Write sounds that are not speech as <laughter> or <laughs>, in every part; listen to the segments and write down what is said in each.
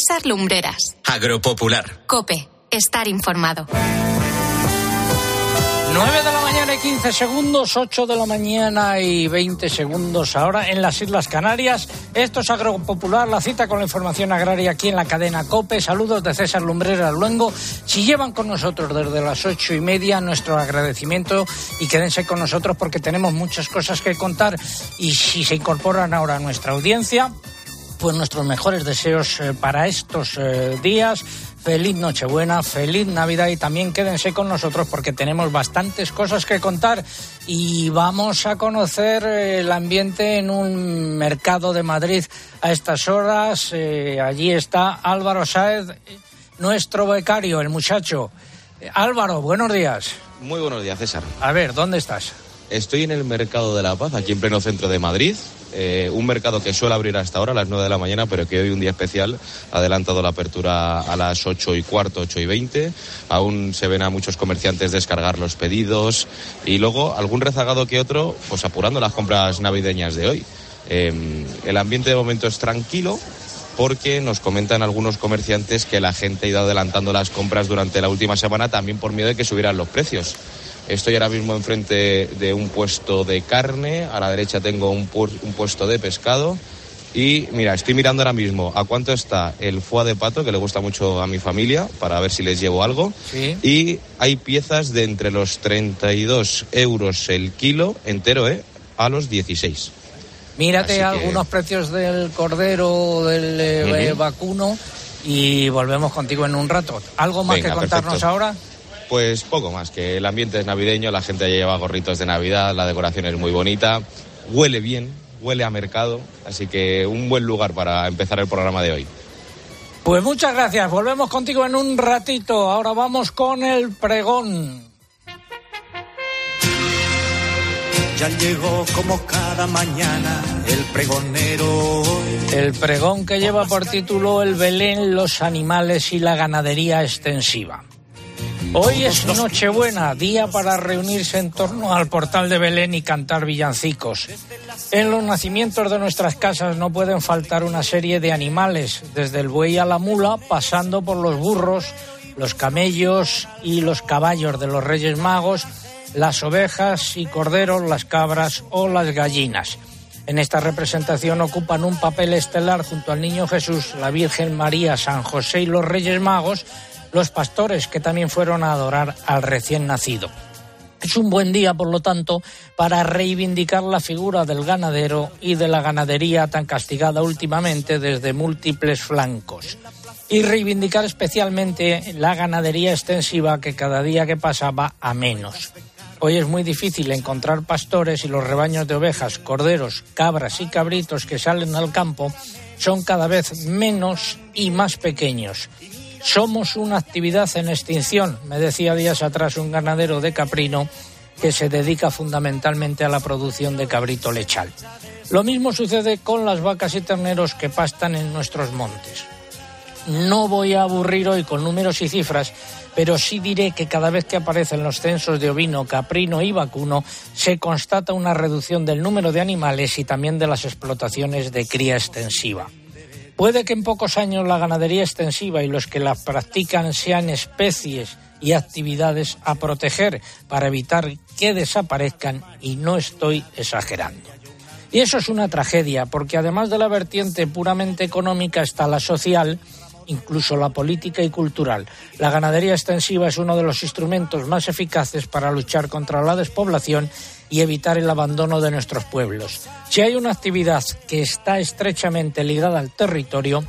César Lumbreras. Agropopular. Cope. Estar informado. 9 de la mañana y 15 segundos, 8 de la mañana y 20 segundos ahora en las Islas Canarias. Esto es Agropopular, la cita con la información agraria aquí en la cadena COPE. Saludos de César Lumbrera Luengo. Si llevan con nosotros desde las ocho y media, nuestro agradecimiento y quédense con nosotros porque tenemos muchas cosas que contar. Y si se incorporan ahora a nuestra audiencia, pues nuestros mejores deseos eh, para estos eh, días feliz Nochebuena, feliz Navidad y también quédense con nosotros porque tenemos bastantes cosas que contar y vamos a conocer eh, el ambiente en un mercado de Madrid a estas horas. Allí está Álvaro Sáez, nuestro becario, el muchacho. Álvaro, buenos días. Muy buenos días, César. A ver, ¿dónde estás? Estoy en el Mercado de la Paz, aquí en pleno centro de Madrid. Eh, un mercado que suele abrir hasta ahora, a las 9 de la mañana, pero que hoy un día especial ha adelantado la apertura a las 8 y cuarto, 8 y 20. Aún se ven a muchos comerciantes descargar los pedidos y luego algún rezagado que otro, pues apurando las compras navideñas de hoy. Eh, el ambiente de momento es tranquilo, porque nos comentan algunos comerciantes que la gente ha ido adelantando las compras durante la última semana también por miedo de que subieran los precios. Estoy ahora mismo enfrente de un puesto de carne, a la derecha tengo un, un puesto de pescado y mira, estoy mirando ahora mismo a cuánto está el foie de pato, que le gusta mucho a mi familia, para ver si les llevo algo. Sí. Y hay piezas de entre los 32 euros el kilo entero, ¿eh? A los 16. Mírate Así que- algunos precios del cordero, del eh, vacuno y volvemos contigo en un rato. ¿Algo más Venga, que contarnos perfecto. ahora? Pues poco más, que el ambiente es navideño, la gente ya lleva gorritos de Navidad, la decoración es muy bonita, huele bien, huele a mercado, así que un buen lugar para empezar el programa de hoy. Pues muchas gracias. Volvemos contigo en un ratito. Ahora vamos con el pregón. Ya llegó como cada mañana el pregonero. El pregón que lleva por título El Belén, los animales y la ganadería extensiva. Hoy es Nochebuena, día para reunirse en torno al portal de Belén y cantar villancicos. En los nacimientos de nuestras casas no pueden faltar una serie de animales, desde el buey a la mula, pasando por los burros, los camellos y los caballos de los Reyes Magos, las ovejas y corderos, las cabras o las gallinas. En esta representación ocupan un papel estelar junto al Niño Jesús, la Virgen María, San José y los Reyes Magos, los pastores que también fueron a adorar al recién nacido. Es un buen día, por lo tanto, para reivindicar la figura del ganadero y de la ganadería tan castigada últimamente desde múltiples flancos. Y reivindicar especialmente la ganadería extensiva que cada día que pasa va a menos. Hoy es muy difícil encontrar pastores y los rebaños de ovejas, corderos, cabras y cabritos que salen al campo son cada vez menos y más pequeños. Somos una actividad en extinción, me decía días atrás un ganadero de Caprino que se dedica fundamentalmente a la producción de cabrito lechal. Lo mismo sucede con las vacas y terneros que pastan en nuestros montes. No voy a aburrir hoy con números y cifras, pero sí diré que cada vez que aparecen los censos de ovino, caprino y vacuno, se constata una reducción del número de animales y también de las explotaciones de cría extensiva. Puede que en pocos años la ganadería extensiva y los que la practican sean especies y actividades a proteger para evitar que desaparezcan y no estoy exagerando. Y eso es una tragedia, porque además de la vertiente puramente económica está la social, incluso la política y cultural. La ganadería extensiva es uno de los instrumentos más eficaces para luchar contra la despoblación y evitar el abandono de nuestros pueblos. Si hay una actividad que está estrechamente ligada al territorio,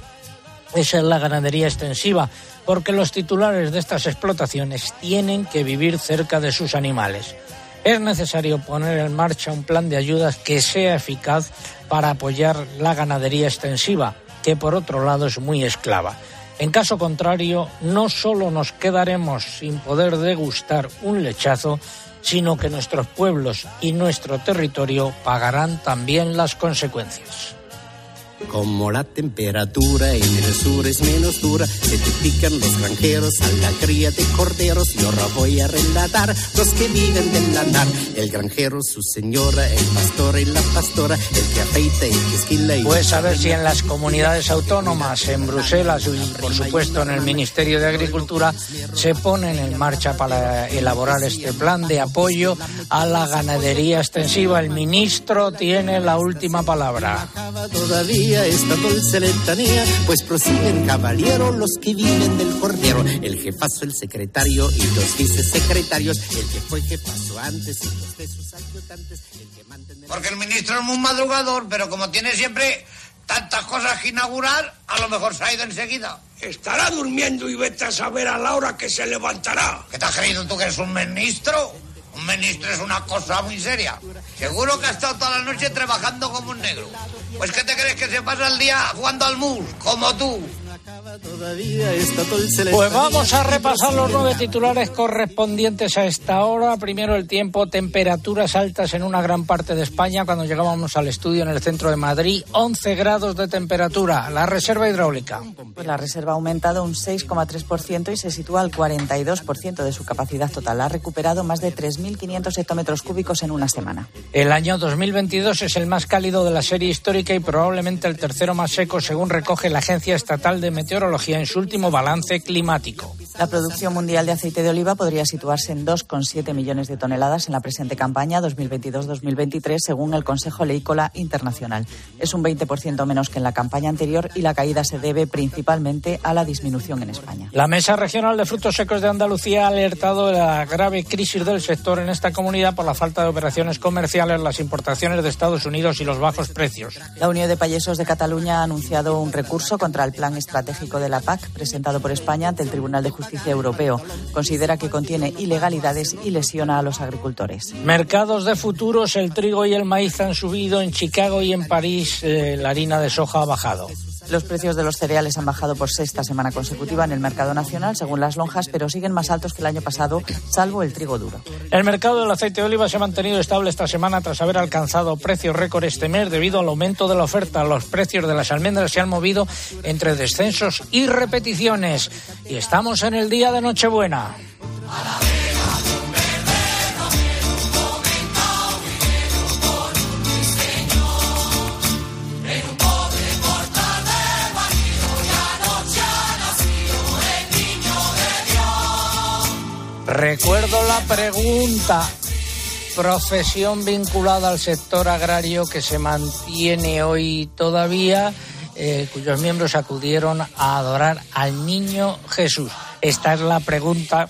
esa es la ganadería extensiva, porque los titulares de estas explotaciones tienen que vivir cerca de sus animales. Es necesario poner en marcha un plan de ayudas que sea eficaz para apoyar la ganadería extensiva, que por otro lado es muy esclava. En caso contrario, no solo nos quedaremos sin poder degustar un lechazo, sino que nuestros pueblos y nuestro territorio pagarán también las consecuencias. Como la temperatura en el sur es menos dura, se te pican los granjeros a la cría de corderos. Y ahora voy a relatar los que viven del lanar. El granjero, su señora, el pastor y la pastora, el que afeita y que esquila y... Pues a ver si en las comunidades autónomas, en Bruselas y por supuesto en el Ministerio de Agricultura, se ponen en marcha para elaborar este plan de apoyo a la ganadería extensiva. El ministro tiene la última palabra. Todavía esta dulce letanía, pues prosiguen caballero los que viven del cordero, el jefazo, el secretario y los vicesecretarios, el que fue jefazo antes y los de sus ayudantes, el que mantiene... Porque el ministro es muy madrugador, pero como tiene siempre tantas cosas que inaugurar, a lo mejor se ha ido enseguida. Estará durmiendo y vete a saber a la hora que se levantará. ¿Qué te has creído tú que eres un ministro? Un ministro es una cosa muy seria. Seguro que ha estado toda la noche trabajando como un negro. Pues ¿qué te crees que se pasa el día jugando al mus? Como tú. Todavía Pues vamos a repasar los nueve titulares correspondientes a esta hora. Primero el tiempo, temperaturas altas en una gran parte de España. Cuando llegábamos al estudio en el centro de Madrid, 11 grados de temperatura. La reserva hidráulica. Pues la reserva ha aumentado un 6,3% y se sitúa al 42% de su capacidad total. Ha recuperado más de 3.500 hectómetros cúbicos en una semana. El año 2022 es el más cálido de la serie histórica y probablemente el tercero más seco, según recoge la Agencia Estatal de Meteorología en su último balance climático. La producción mundial de aceite de oliva podría situarse en 2,7 millones de toneladas en la presente campaña 2022-2023, según el Consejo Leícola Internacional. Es un 20% menos que en la campaña anterior y la caída se debe principalmente a la disminución en España. La Mesa Regional de Frutos Secos de Andalucía ha alertado de la grave crisis del sector en esta comunidad por la falta de operaciones comerciales, las importaciones de Estados Unidos y los bajos precios. La Unión de Payesos de Cataluña ha anunciado un recurso contra el plan estratégico de la PAC presentado por España ante el Tribunal de Justicia Europeo. Considera que contiene ilegalidades y lesiona a los agricultores. Mercados de futuros, el trigo y el maíz han subido en Chicago y en París, eh, la harina de soja ha bajado. Los precios de los cereales han bajado por sexta semana consecutiva en el mercado nacional, según las lonjas, pero siguen más altos que el año pasado, salvo el trigo duro. El mercado del aceite de oliva se ha mantenido estable esta semana tras haber alcanzado precios récord este mes debido al aumento de la oferta. Los precios de las almendras se han movido entre descensos y repeticiones. Y estamos en el día de Nochebuena. Recuerdo la pregunta. Profesión vinculada al sector agrario que se mantiene hoy todavía, eh, cuyos miembros acudieron a adorar al niño Jesús. Esta es la pregunta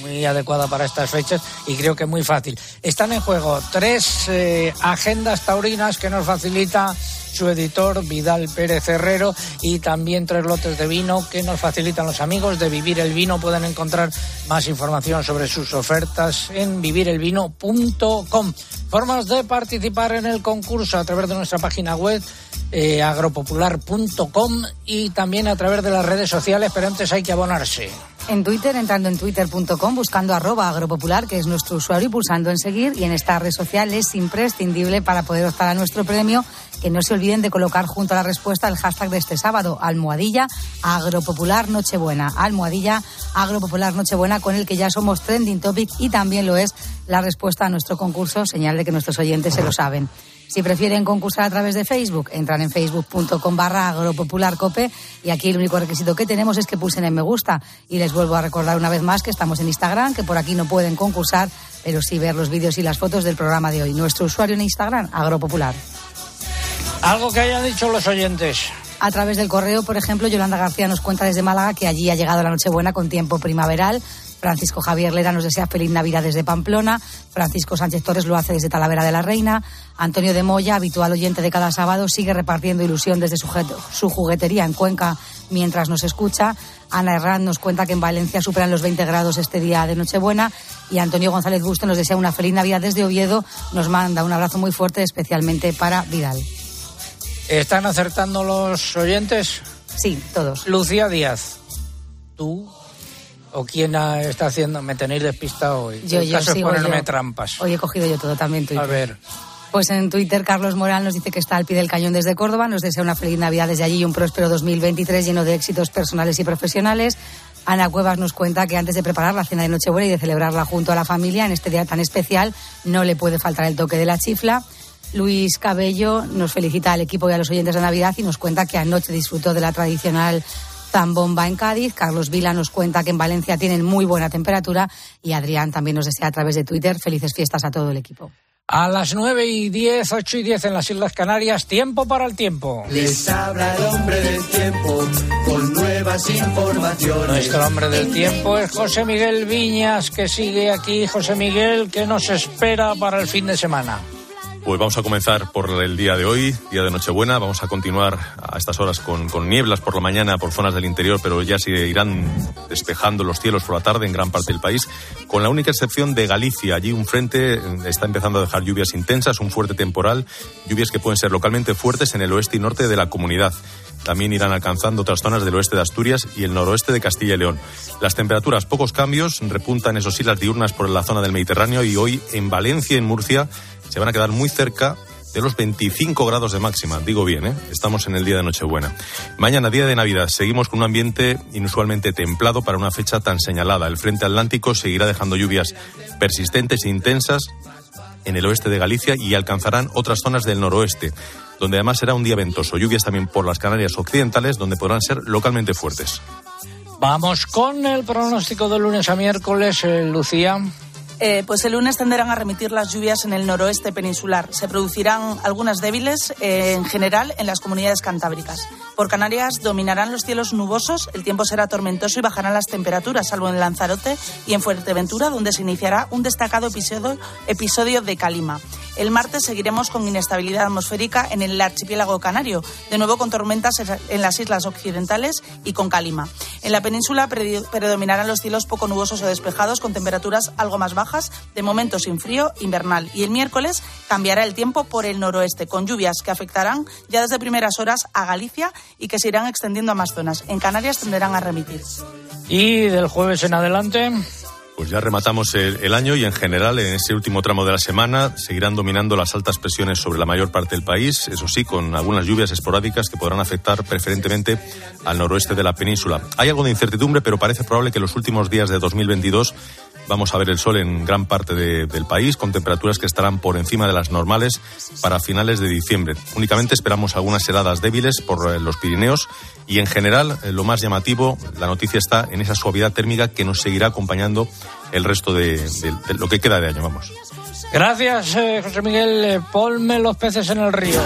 muy adecuada para estas fechas y creo que muy fácil. Están en juego tres eh, agendas taurinas que nos facilita su editor Vidal Pérez Herrero y también tres lotes de vino que nos facilitan los amigos de Vivir el Vino. Pueden encontrar más información sobre sus ofertas en vivirelvino.com. Formas de participar en el concurso a través de nuestra página web eh, agropopular.com y también a través de las redes sociales, pero antes hay que abonarse. En Twitter, entrando en twitter.com, buscando arroba agropopular, que es nuestro usuario, y pulsando en seguir. Y en esta red social es imprescindible para poder optar a nuestro premio que no se olviden de colocar junto a la respuesta el hashtag de este sábado, almohadilla agropopular nochebuena, almohadilla agropopular nochebuena, con el que ya somos trending topic y también lo es la respuesta a nuestro concurso, señal de que nuestros oyentes se lo saben. Si prefieren concursar a través de Facebook, entran en facebook.com barra agropopularcope y aquí el único requisito que tenemos es que pulsen en me gusta. Y les vuelvo a recordar una vez más que estamos en Instagram, que por aquí no pueden concursar, pero sí ver los vídeos y las fotos del programa de hoy. Nuestro usuario en Instagram, agropopular. Algo que hayan dicho los oyentes. A través del correo, por ejemplo, Yolanda García nos cuenta desde Málaga que allí ha llegado la Nochebuena con tiempo primaveral. Francisco Javier Lera nos desea feliz Navidad desde Pamplona. Francisco Sánchez Torres lo hace desde Talavera de la Reina. Antonio de Moya, habitual oyente de cada sábado, sigue repartiendo ilusión desde su, su juguetería en Cuenca mientras nos escucha. Ana Herrán nos cuenta que en Valencia superan los 20 grados este día de Nochebuena. Y Antonio González Busto nos desea una feliz Navidad desde Oviedo. Nos manda un abrazo muy fuerte, especialmente para Vidal. ¿Están acertando los oyentes? Sí, todos. Lucía Díaz, ¿tú o quién está haciendo? Me tenéis despistado hoy. Yo, El yo, caso es sigo ponerme yo. trampas. Hoy he cogido yo todo también. Twitter. A ver, Pues en Twitter Carlos Moral nos dice que está al pie del cañón desde Córdoba, nos desea una feliz Navidad desde allí y un próspero 2023 lleno de éxitos personales y profesionales. Ana Cuevas nos cuenta que antes de preparar la cena de Nochebuena y de celebrarla junto a la familia en este día tan especial, no le puede faltar el toque de la chifla. Luis Cabello nos felicita al equipo y a los oyentes de Navidad y nos cuenta que anoche disfrutó de la tradicional zambomba en Cádiz. Carlos Vila nos cuenta que en Valencia tienen muy buena temperatura y Adrián también nos desea a través de Twitter felices fiestas a todo el equipo. A las 9 y 10, 8 y 10 en las Islas Canarias, tiempo para el tiempo. Les habla el hombre del tiempo con nuevas informaciones. Nuestro hombre del tiempo es José Miguel Viñas, que sigue aquí. José Miguel, ¿qué nos espera para el fin de semana? Pues vamos a comenzar por el día de hoy, día de Nochebuena. Vamos a continuar a estas horas con, nieblas por la mañana por zonas del interior, pero ya se irán despejando los cielos por la tarde en gran parte del país, con la única excepción de Galicia. Allí un frente está empezando a dejar lluvias intensas, un fuerte temporal, lluvias que pueden ser localmente fuertes en el oeste y norte de la comunidad. También irán alcanzando otras zonas del oeste de Asturias y el noroeste de Castilla y León. Las temperaturas, pocos cambios, repuntan esos sí las diurnas por la zona del Mediterráneo y hoy en Valencia y en Murcia se van a quedar muy cerca de los 25 grados de máxima. Digo bien, ¿eh? estamos en el día de Nochebuena. Mañana, día de Navidad, seguimos con un ambiente inusualmente templado para una fecha tan señalada. El frente atlántico seguirá dejando lluvias persistentes e intensas en el oeste de Galicia y alcanzarán otras zonas del noroeste, donde además será un día ventoso. Lluvias también por las Canarias occidentales, donde podrán ser localmente fuertes. Vamos con el pronóstico de lunes a miércoles, eh, Lucía. Eh, pues el lunes tenderán a remitir las lluvias en el noroeste peninsular. Se producirán algunas débiles eh, en general en las comunidades cantábricas. Por Canarias dominarán los cielos nubosos, el tiempo será tormentoso y bajarán las temperaturas, salvo en Lanzarote y en Fuerteventura, donde se iniciará un destacado episodio, episodio de calima. El martes seguiremos con inestabilidad atmosférica en el archipiélago canario, de nuevo con tormentas en las islas occidentales y con calima. En la península predominarán los cielos poco nubosos o despejados con temperaturas algo más bajas, de momento sin frío invernal. Y el miércoles cambiará el tiempo por el noroeste, con lluvias que afectarán ya desde primeras horas a Galicia y que se irán extendiendo a más zonas. En Canarias tenderán a remitir. Y del jueves en adelante. Pues ya rematamos el, el, año y en general en ese último tramo de la semana seguirán dominando las altas presiones sobre la mayor parte del país, eso sí, con algunas lluvias esporádicas que podrán afectar preferentemente al noroeste de la península. Hay algo de incertidumbre, pero parece probable que los últimos días de 2022 vamos a ver el sol en gran parte de, del país, con temperaturas que estarán por encima de las normales para finales de diciembre. Únicamente esperamos algunas heladas débiles por los Pirineos y en general lo más llamativo, la noticia está en esa suavidad térmica que nos seguirá acompañando el resto de, lo que queda de año. Vamos. Gracias, eh, José Miguel. Eh, ponme los peces en el río.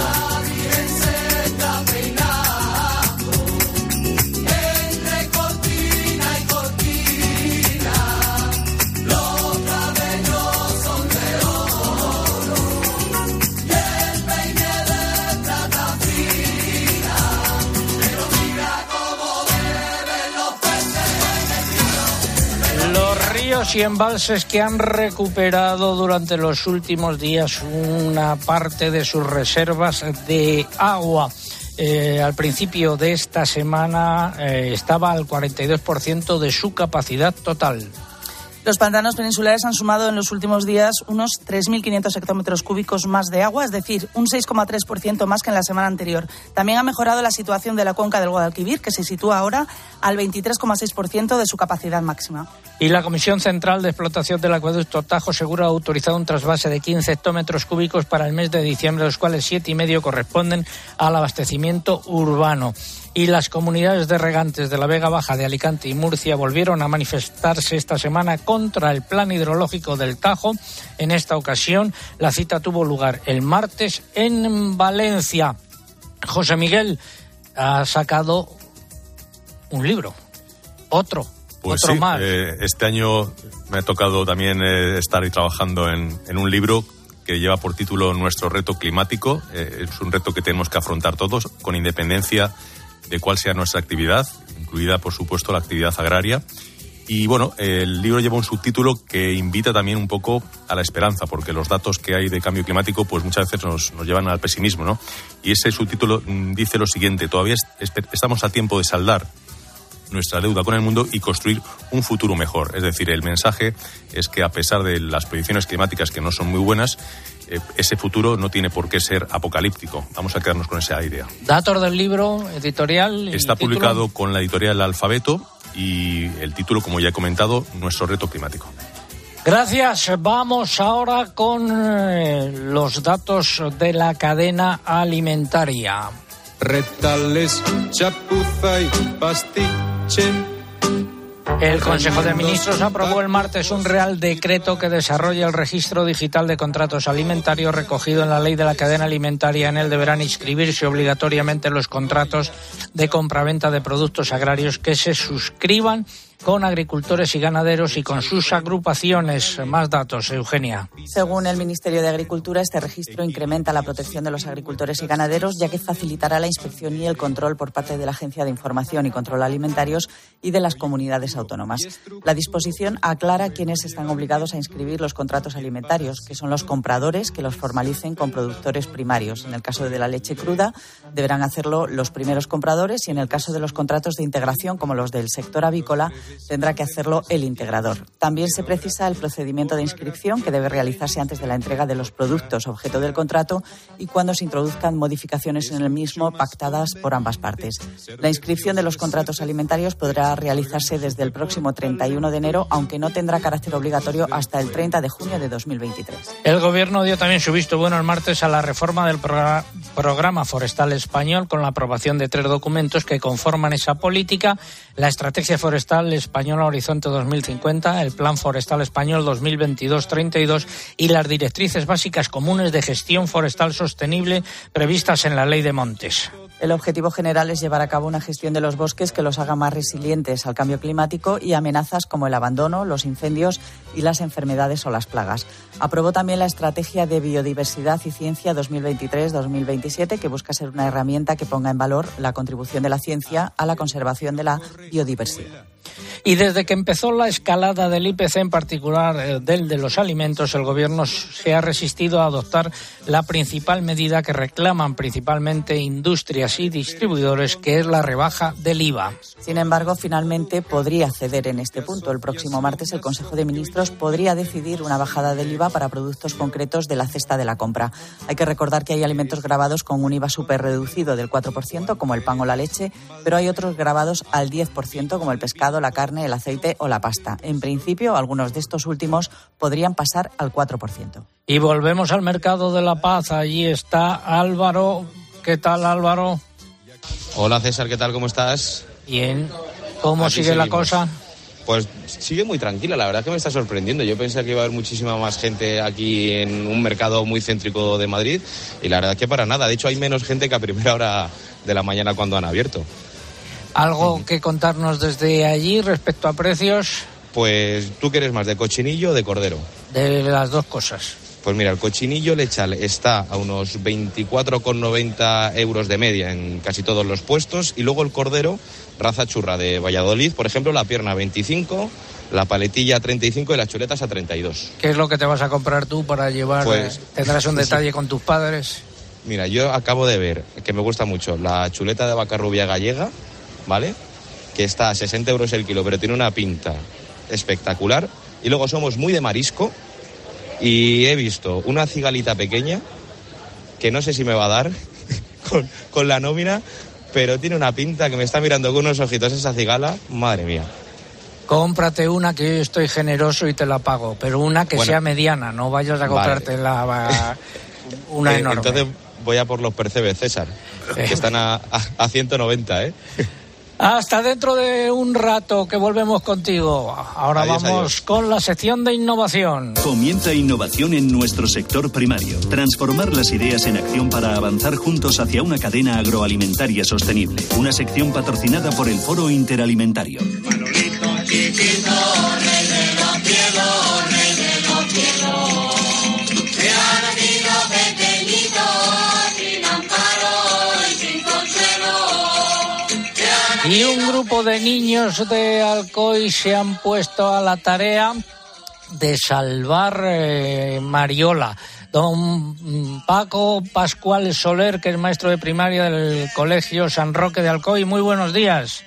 Y embalses que han recuperado durante los últimos días una parte de sus reservas de agua. Eh, al principio de esta semana eh, estaba al 42% de su capacidad total. Los pantanos peninsulares han sumado en los últimos días unos 3.500 hectómetros cúbicos más de agua, es decir, un 6,3% más que en la semana anterior. También ha mejorado la situación de la cuenca del Guadalquivir, que se sitúa ahora al 23,6% de su capacidad máxima. Y la Comisión Central de Explotación del Acueducto Tajo Seguro ha autorizado un trasvase de 15 hectómetros cúbicos para el mes de diciembre, los cuales 7,5 corresponden al abastecimiento urbano y las comunidades de regantes de la Vega Baja de Alicante y Murcia volvieron a manifestarse esta semana contra el plan hidrológico del Tajo. En esta ocasión, la cita tuvo lugar el martes en Valencia. José Miguel ha sacado un libro, otro. Pues otro sí, más. eh, este año me ha tocado también eh, estar trabajando en, en un libro que lleva por título Nuestro reto climático. Eh, es un reto que tenemos que afrontar todos con independencia de cuál sea nuestra actividad, incluida por supuesto la actividad agraria. Y bueno, el libro lleva un subtítulo que invita también un poco a la esperanza, porque los datos que hay de cambio climático pues muchas veces nos, nos llevan al pesimismo, ¿no? Y ese subtítulo mm, dice lo siguiente, todavía est estamos a tiempo de saldar nuestra deuda con el mundo y construir un futuro mejor. Es decir, el mensaje es que a pesar de las predicciones climáticas que no son muy buenas, ese futuro no tiene por qué ser apocalíptico. Vamos a quedarnos con esa idea. Datos del libro editorial. Está publicado con la editorial Alfabeto y el título, como ya he comentado, Nuestro reto climático. Gracias. Vamos ahora con eh, los datos de la cadena alimentaria. Retales, chapuza y pastiche el Consejo de Ministros aprobó el martes un real decreto que desarrolla el registro digital de contratos alimentarios recogido en la ley de la cadena alimentaria. En él deberán inscribirse obligatoriamente los contratos de compraventa de productos agrarios que se suscriban con agricultores y ganaderos y con sus agrupaciones. Más datos, Eugenia. Según el Ministerio de Agricultura, este registro incrementa la protección de los agricultores y ganaderos, ya que facilitará la inspección y el control por parte de la Agencia de Información y Control Alimentarios y de las comunidades autónomas. La disposición aclara quiénes están obligados a inscribir los contratos alimentarios, que son los compradores que los formalicen con productores primarios. En el caso de la leche cruda, deberán hacerlo los primeros compradores y en el caso de los contratos de integración, como los del sector avícola, tendrá que hacerlo el integrador. También se precisa el procedimiento de inscripción que debe realizarse antes de la entrega de los productos objeto del contrato y cuando se introduzcan modificaciones en el mismo pactadas por ambas partes. La inscripción de los contratos alimentarios podrá realizarse desde el próximo 31 de enero, aunque no tendrá carácter obligatorio hasta el 30 de junio de 2023. El Gobierno dio también su visto bueno el martes a la reforma del programa forestal español con la aprobación de tres documentos que conforman esa política, la estrategia forestal Española Horizonte 2050, el Plan Forestal Español 2022-32 y las directrices básicas comunes de gestión forestal sostenible previstas en la Ley de Montes. El objetivo general es llevar a cabo una gestión de los bosques que los haga más resilientes al cambio climático y amenazas como el abandono, los incendios y las enfermedades o las plagas. Aprobó también la Estrategia de Biodiversidad y Ciencia 2023-2027, que busca ser una herramienta que ponga en valor la contribución de la ciencia a la conservación de la biodiversidad. Y desde que empezó la escalada del IPC, en particular eh, del de los alimentos, el Gobierno se ha resistido a adoptar la principal medida que reclaman principalmente industrias y distribuidores, que es la rebaja del IVA. Sin embargo, finalmente podría ceder en este punto. El próximo martes el Consejo de Ministros podría decidir una bajada del IVA para productos concretos de la cesta de la compra. Hay que recordar que hay alimentos grabados con un IVA súper reducido del 4%, como el pan o la leche, pero hay otros grabados al 10%, como el pescado, la carne, el aceite o la pasta. En principio, algunos de estos últimos podrían pasar al 4%. Y volvemos al mercado de La Paz. Allí está Álvaro. ¿Qué tal, Álvaro? Hola, César. ¿Qué tal? ¿Cómo estás? Bien. ¿Cómo sigue la cosa? Pues sigue muy tranquila, la verdad que me está sorprendiendo. Yo pensé que iba a haber muchísima más gente aquí en un mercado muy céntrico de Madrid y la verdad que para nada. De hecho, hay menos gente que a primera hora de la mañana cuando han abierto. ¿Algo que contarnos desde allí respecto a precios? Pues tú quieres más de cochinillo o de cordero. De las dos cosas. Pues mira, el cochinillo lechal está a unos 24,90 euros de media en casi todos los puestos y luego el cordero, raza churra de Valladolid, por ejemplo, la pierna 25, la paletilla 35 y las chuletas a 32. ¿Qué es lo que te vas a comprar tú para llevar? Pues, ¿Tendrás un <laughs> detalle con tus padres? Mira, yo acabo de ver, que me gusta mucho, la chuleta de vaca rubia gallega, ¿vale? Que está a 60 euros el kilo, pero tiene una pinta espectacular. Y luego somos muy de marisco y he visto una cigalita pequeña que no sé si me va a dar <laughs> con, la nómina, pero tiene una pinta que me está mirando con unos ojitos esa cigala, madre mía. Cómprate una que yo estoy generoso y te la pago, pero una que sea mediana, no vayas a comprarte la, <laughs> una eh, enorme. Entonces voy a por los percebes, César, que están a, a, a 190, ¿eh? <laughs> Hasta dentro de un rato que volvemos contigo. Ahora vamos con la sección de innovación. Comienza innovación en nuestro sector primario. Transformar las ideas en acción para avanzar juntos hacia una cadena agroalimentaria sostenible. Una sección patrocinada por el Foro Interalimentario. Y un grupo de niños de Alcoy se han puesto a la tarea de salvar eh, Mariola. Don Paco Pascual Soler, que es maestro de primaria del Colegio San Roque de Alcoy, muy buenos días.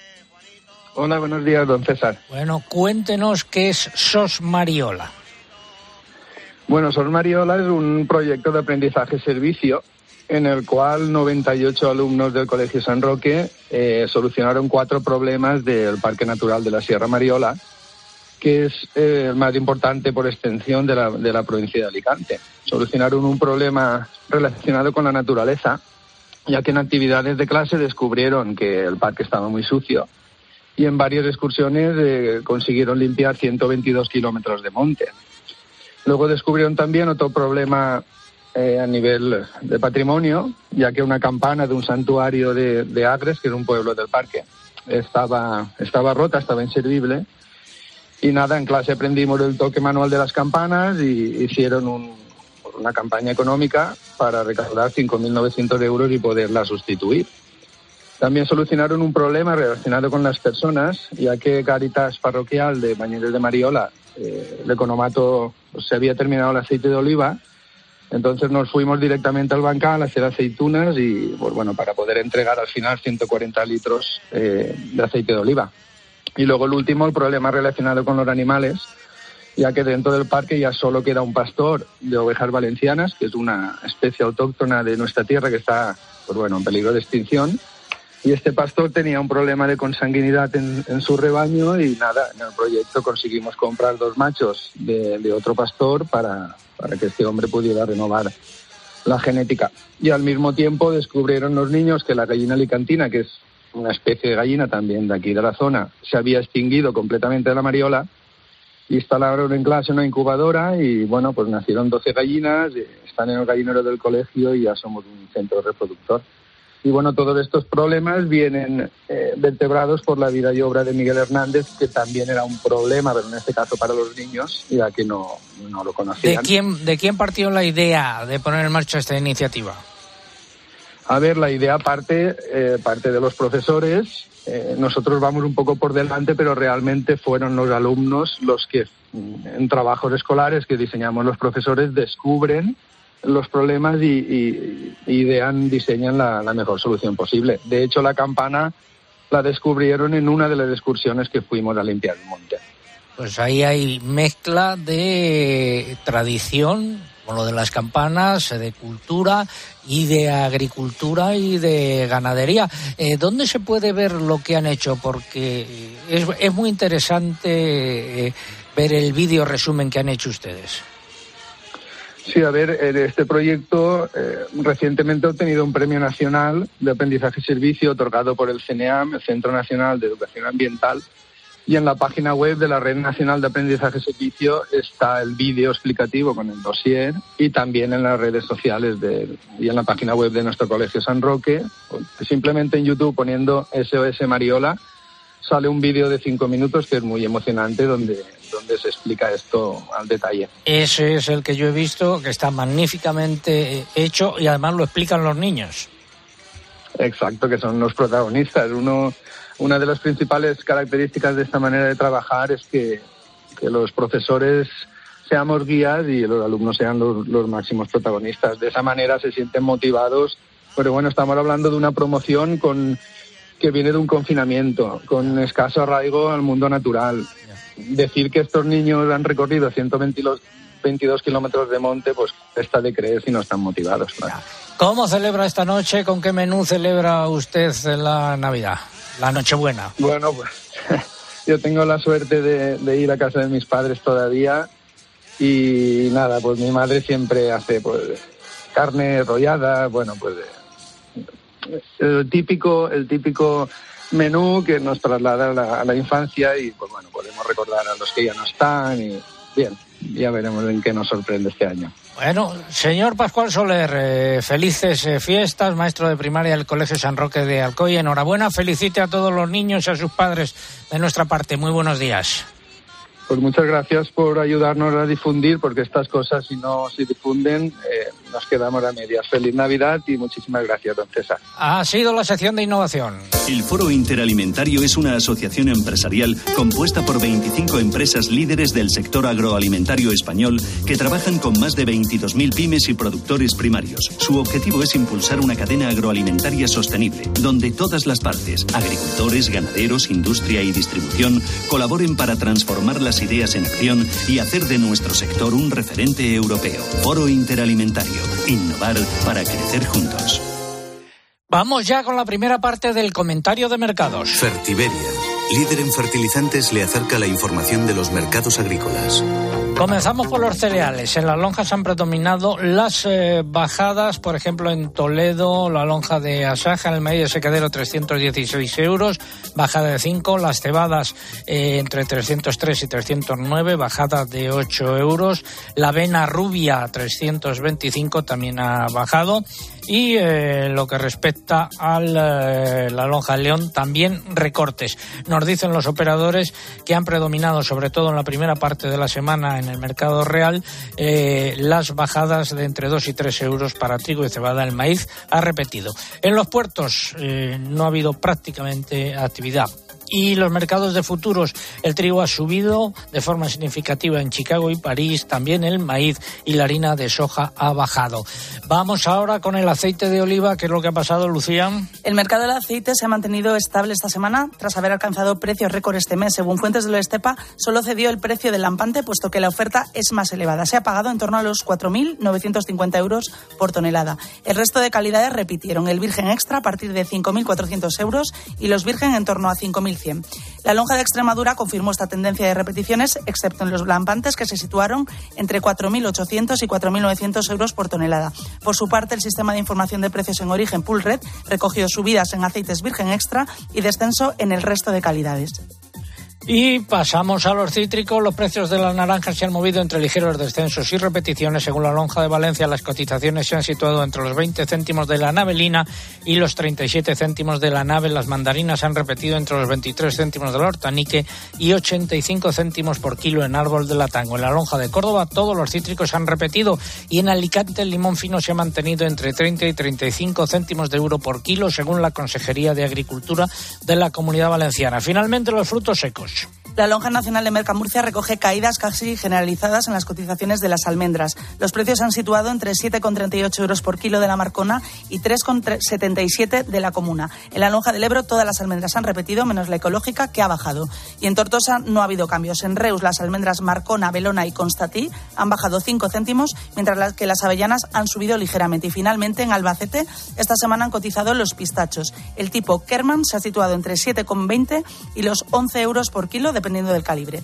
Hola, buenos días, don César. Bueno, cuéntenos qué es SOS Mariola. Bueno, SOS Mariola es un proyecto de aprendizaje-servicio en el cual 98 alumnos del Colegio San Roque eh, solucionaron cuatro problemas del Parque Natural de la Sierra Mariola, que es eh, el más importante por extensión de la, de la provincia de Alicante. Solucionaron un problema relacionado con la naturaleza, ya que en actividades de clase descubrieron que el parque estaba muy sucio y en varias excursiones eh, consiguieron limpiar 122 kilómetros de monte. Luego descubrieron también otro problema eh, a nivel de patrimonio, ya que una campana de un santuario de, de Agres, que es un pueblo del parque, estaba, estaba rota, estaba inservible. Y nada, en clase aprendimos el toque manual de las campanas y hicieron un, una campaña económica para recaudar 5.900 euros y poderla sustituir. También solucionaron un problema relacionado con las personas, ya que Caritas Parroquial de Bañeres de Mariola, eh, el economato pues, se había terminado el aceite de oliva, entonces nos fuimos directamente al bancal a hacer aceitunas y, pues bueno, para poder entregar al final 140 litros eh, de aceite de oliva. Y luego el último, el problema relacionado con los animales, ya que dentro del parque ya solo queda un pastor de ovejas valencianas, que es una especie autóctona de nuestra tierra que está, pues bueno, en peligro de extinción. Y este pastor tenía un problema de consanguinidad en, su rebaño y nada, en el proyecto conseguimos comprar dos machos de, de otro pastor para, para que este hombre pudiera renovar la genética. Y al mismo tiempo descubrieron los niños que la gallina alicantina, que es una especie de gallina también de aquí de la zona, se había extinguido completamente de la mariola. Instalaron en clase una incubadora y bueno, pues nacieron 12 gallinas, están en el gallinero del colegio y ya somos un centro reproductor. Y bueno, todos estos problemas vienen eh, vertebrados por la vida y obra de Miguel Hernández, que también era un problema, pero en este caso para los niños, ya que no, no lo ¿De conocían. quién, ¿De quién partió la idea de poner en marcha esta iniciativa? A ver, la idea parte, eh, parte de los profesores. Eh, nosotros vamos un poco por delante, pero realmente fueron los alumnos los que mm, en trabajos escolares que diseñamos los profesores descubren los problemas y, y- y idean, diseñan la, la mejor solución posible. De hecho, la campana la descubrieron en una de las excursiones que fuimos a limpiar el monte. Pues ahí hay mezcla de tradición, con lo de las campanas, de cultura y de agricultura y de ganadería. Eh, ¿Dónde se puede ver lo que han hecho? Porque es, es muy interesante eh, ver el vídeo resumen que han hecho ustedes. Sí, a ver, en este proyecto eh, recientemente ha obtenido un premio nacional de aprendizaje y servicio otorgado por el CNEAM, el Centro Nacional de Educación Ambiental, y en la página web de la Red Nacional de Aprendizaje y Servicio está el vídeo explicativo con el dossier y también en las redes sociales de, y en la página web de nuestro colegio San Roque. Simplemente en YouTube poniendo SOS Mariola sale un vídeo de cinco minutos que es muy emocionante donde, donde se explica esto al detalle. Ese es el que yo he visto, que está magníficamente hecho y además lo explican los niños. Exacto, que son los protagonistas. Uno, una de las principales características de esta manera de trabajar es que, que los profesores seamos guías y los alumnos sean los, los máximos protagonistas. De esa manera se sienten motivados. Pero bueno, estamos hablando de una promoción con, que viene de un confinamiento, con escaso arraigo al mundo natural. Decir que estos niños han recorrido 122 22 kilómetros de monte, pues está de creer si no están motivados. claro. ¿Cómo celebra esta noche? ¿Con qué menú celebra usted la Navidad? La Nochebuena. Bueno, pues <laughs> yo tengo la suerte de, de ir a casa de mis padres todavía y nada, pues mi madre siempre hace pues carne rollada, bueno, pues el típico, el típico menú que nos traslada a la, a la infancia y pues bueno, podemos recordar a los que ya no están y bien, ya veremos en qué nos sorprende este año. Bueno, señor Pascual Soler, eh, felices eh, fiestas, maestro de primaria del Colegio San Roque de Alcoy. Enhorabuena, felicite a todos los niños y a sus padres de nuestra parte. Muy buenos días. Pues muchas gracias por ayudarnos a difundir, porque estas cosas, si no se difunden, eh, nos quedamos a medias. Feliz Navidad y muchísimas gracias, don César. Ha sido la sección de innovación. El Foro Interalimentario es una asociación empresarial compuesta por 25 empresas líderes del sector agroalimentario español que trabajan con más de 22.000 pymes y productores primarios. Su objetivo es impulsar una cadena agroalimentaria sostenible, donde todas las partes, agricultores, ganaderos, industria y distribución, colaboren para transformar las ideas en acción y hacer de nuestro sector un referente europeo. Foro Interalimentario. Innovar para crecer juntos. Vamos ya con la primera parte del comentario de mercados. Fertiberia, líder en fertilizantes, le acerca la información de los mercados agrícolas. Comenzamos por los cereales. En las lonjas han predominado las eh, bajadas, por ejemplo, en Toledo, la lonja de Asaja, en el medio de secadero 316 euros, bajada de 5. Las cebadas eh, entre 303 y 309, bajada de 8 euros. La avena rubia 325 también ha bajado. Y eh, lo que respecta a la lonja de León, también recortes. Nos dicen los operadores que han predominado, sobre todo en la primera parte de la semana, en el mercado real, eh, las bajadas de entre 2 y 3 euros para trigo y cebada. El maíz ha repetido. En los puertos eh, no ha habido prácticamente actividad y los mercados de futuros. El trigo ha subido de forma significativa en Chicago y París, también el maíz y la harina de soja ha bajado. Vamos ahora con el aceite de oliva, ¿qué es lo que ha pasado, Lucía? El mercado del aceite se ha mantenido estable esta semana tras haber alcanzado precios récord este mes. Según fuentes de la Estepa, solo cedió el precio del lampante, puesto que la oferta es más elevada. Se ha pagado en torno a los 4.950 euros por tonelada. El resto de calidades repitieron el virgen extra a partir de 5.400 euros y los virgen en torno a 5.000 la lonja de Extremadura confirmó esta tendencia de repeticiones, excepto en los lampantes que se situaron entre 4.800 y 4.900 euros por tonelada. Por su parte, el sistema de información de precios en origen Red recogió subidas en aceites virgen extra y descenso en el resto de calidades. Y pasamos a los cítricos. Los precios de las naranjas se han movido entre ligeros descensos y repeticiones. Según la lonja de Valencia, las cotizaciones se han situado entre los 20 céntimos de la navelina y los 37 céntimos de la nave. Las mandarinas han repetido entre los 23 céntimos del hortanique y 85 céntimos por kilo en árbol de la tango. En la lonja de Córdoba todos los cítricos han repetido y en Alicante el limón fino se ha mantenido entre 30 y 35 céntimos de euro por kilo según la Consejería de Agricultura de la Comunidad Valenciana. Finalmente los frutos secos. La lonja nacional de Mercamurcia recoge caídas casi generalizadas en las cotizaciones de las almendras. Los precios han situado entre 7,38 euros por kilo de la Marcona y 3,77 de la Comuna. En la lonja del Ebro todas las almendras han repetido, menos la ecológica, que ha bajado. Y en Tortosa no ha habido cambios. En Reus las almendras Marcona, Belona y Constatí han bajado 5 céntimos, mientras que las avellanas han subido ligeramente. Y finalmente en Albacete esta semana han cotizado los pistachos. El tipo Kerman se ha situado entre 7,20 y los 11 euros por kilo, dependiendo del calibre.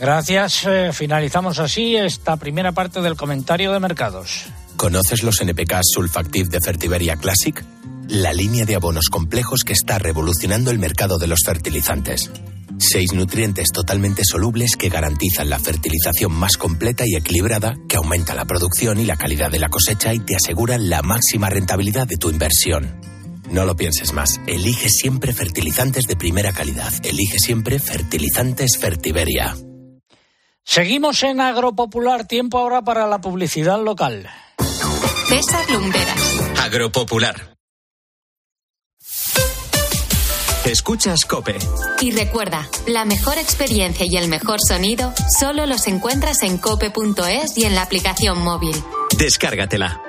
Gracias. Eh, finalizamos así esta primera parte del comentario de mercados. ¿Conoces los NPK Sulfactive de Fertiberia Classic? La línea de abonos complejos que está revolucionando el mercado de los fertilizantes. Seis nutrientes totalmente solubles que garantizan la fertilización más completa y equilibrada, que aumenta la producción y la calidad de la cosecha y te aseguran la máxima rentabilidad de tu inversión. No lo pienses más. Elige siempre fertilizantes de primera calidad. Elige siempre fertilizantes Fertiberia. Seguimos en Agropopular. Tiempo ahora para la publicidad local. César Lumberas. Agropopular. Escuchas Cope. Y recuerda, la mejor experiencia y el mejor sonido solo los encuentras en cope.es y en la aplicación móvil. Descárgatela.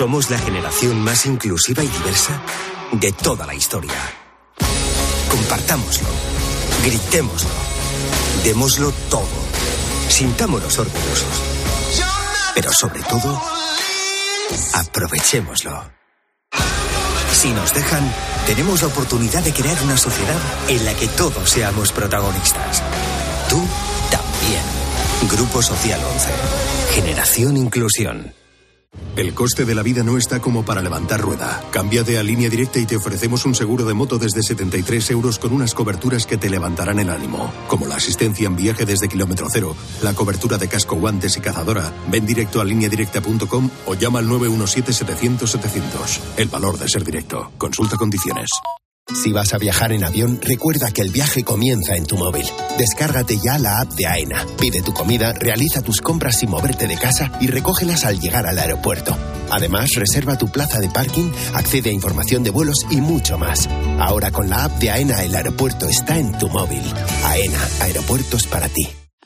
Somos la generación más inclusiva y diversa de toda la historia. Compartámoslo, gritémoslo, démoslo todo, sintámonos orgullosos. Pero sobre todo, aprovechémoslo. Si nos dejan, tenemos la oportunidad de crear una sociedad en la que todos seamos protagonistas. Tú también. Grupo Social 11. Generación Inclusión. El coste de la vida no está como para levantar rueda. Cámbiate a línea directa y te ofrecemos un seguro de moto desde 73 euros con unas coberturas que te levantarán el ánimo. Como la asistencia en viaje desde kilómetro cero, la cobertura de casco, guantes y cazadora. Ven directo a lineadirecta.com o llama al 917-700-700. El valor de ser directo. Consulta condiciones. Si vas a viajar en avión, recuerda que el viaje comienza en tu móvil. Descárgate ya la app de AENA. Pide tu comida, realiza tus compras sin moverte de casa y recógelas al llegar al aeropuerto. Además, reserva tu plaza de parking, accede a información de vuelos y mucho más. Ahora con la app de AENA el aeropuerto está en tu móvil. AENA, aeropuertos para ti.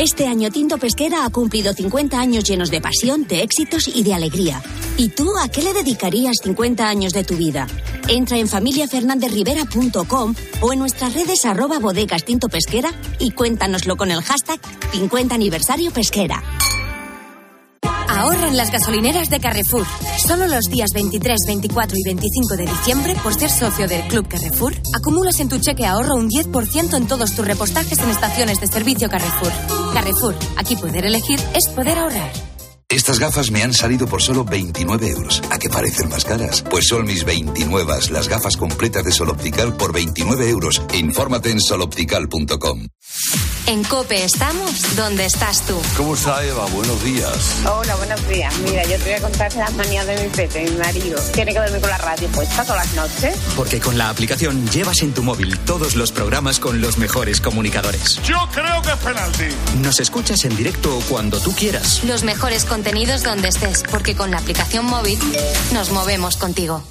Este año Tinto Pesquera ha cumplido 50 años llenos de pasión, de éxitos y de alegría. ¿Y tú a qué le dedicarías 50 años de tu vida? Entra en familiafernandezrivera.com o en nuestras redes arroba bodegas Tinto Pesquera y cuéntanoslo con el hashtag 50 aniversario pesquera. Ahorra en las gasolineras de Carrefour. Solo los días 23, 24 y 25 de diciembre, por ser socio del Club Carrefour, acumulas en tu cheque ahorro un 10% en todos tus repostajes en estaciones de servicio Carrefour. Carrefour, aquí poder elegir es poder ahorrar. Estas gafas me han salido por solo 29 euros. ¿A qué parecen más caras? Pues son mis 29, las gafas completas de Sol Optical por 29 euros. Infórmate en soloptical.com. En Cope estamos donde estás tú. ¿Cómo está Eva? Buenos días. Hola, buenos días. Mira, yo te voy a contar las manías de mi pete, mi marido. Tiene que dormir con la radio puesta todas las noches. Porque con la aplicación llevas en tu móvil todos los programas con los mejores comunicadores. Yo creo que es penalti. Nos escuchas en directo cuando tú quieras. Los mejores contenidos donde estés, porque con la aplicación móvil nos movemos contigo.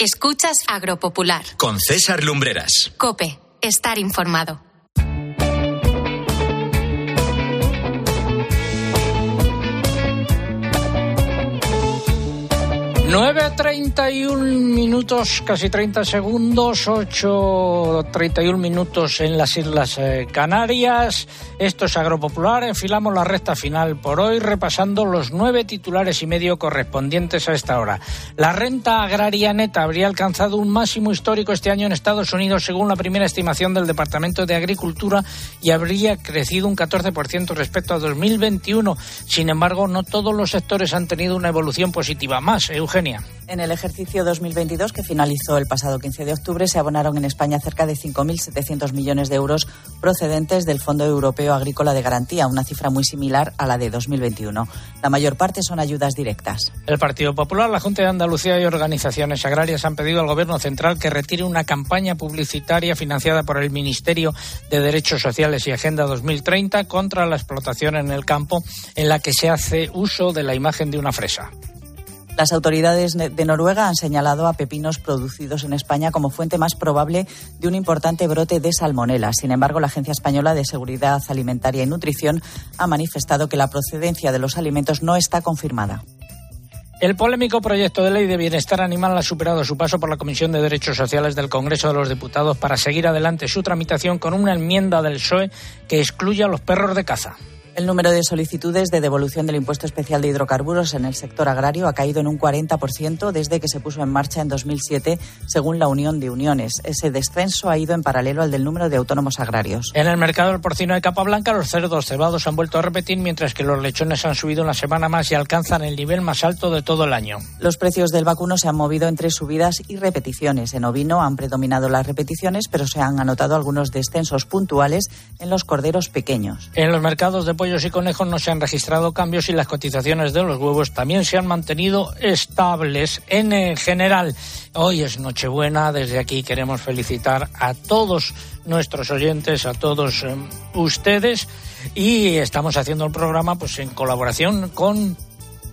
Escuchas Agropopular. Con César Lumbreras. Cope, estar informado. 9.31 minutos, casi 30 segundos, 8.31 minutos en las Islas eh, Canarias. Esto es Agropopular. Enfilamos la recta final por hoy, repasando los nueve titulares y medio correspondientes a esta hora. La renta agraria neta habría alcanzado un máximo histórico este año en Estados Unidos, según la primera estimación del Departamento de Agricultura, y habría crecido un 14% respecto a 2021. Sin embargo, no todos los sectores han tenido una evolución positiva. Más, Eugenio. En el ejercicio 2022, que finalizó el pasado 15 de octubre, se abonaron en España cerca de 5.700 millones de euros procedentes del Fondo Europeo Agrícola de Garantía, una cifra muy similar a la de 2021. La mayor parte son ayudas directas. El Partido Popular, la Junta de Andalucía y organizaciones agrarias han pedido al Gobierno central que retire una campaña publicitaria financiada por el Ministerio de Derechos Sociales y Agenda 2030 contra la explotación en el campo, en la que se hace uso de la imagen de una fresa. Las autoridades de Noruega han señalado a pepinos producidos en España como fuente más probable de un importante brote de salmonela. Sin embargo, la Agencia Española de Seguridad Alimentaria y Nutrición ha manifestado que la procedencia de los alimentos no está confirmada. El polémico proyecto de ley de bienestar animal ha superado su paso por la Comisión de Derechos Sociales del Congreso de los Diputados para seguir adelante su tramitación con una enmienda del PSOE que excluye a los perros de caza. El número de solicitudes de devolución del impuesto especial de hidrocarburos en el sector agrario ha caído en un 40% desde que se puso en marcha en 2007, según la Unión de Uniones. Ese descenso ha ido en paralelo al del número de autónomos agrarios. En el mercado del porcino de capa blanca, los cerdos cebados han vuelto a repetir, mientras que los lechones han subido una semana más y alcanzan el nivel más alto de todo el año. Los precios del vacuno se han movido entre subidas y repeticiones. En ovino han predominado las repeticiones, pero se han anotado algunos descensos puntuales en los corderos pequeños. En los mercados de pollos y conejos no se han registrado cambios y las cotizaciones de los huevos también se han mantenido estables en general. Hoy es Nochebuena, desde aquí queremos felicitar a todos nuestros oyentes, a todos eh, ustedes y estamos haciendo el programa pues en colaboración con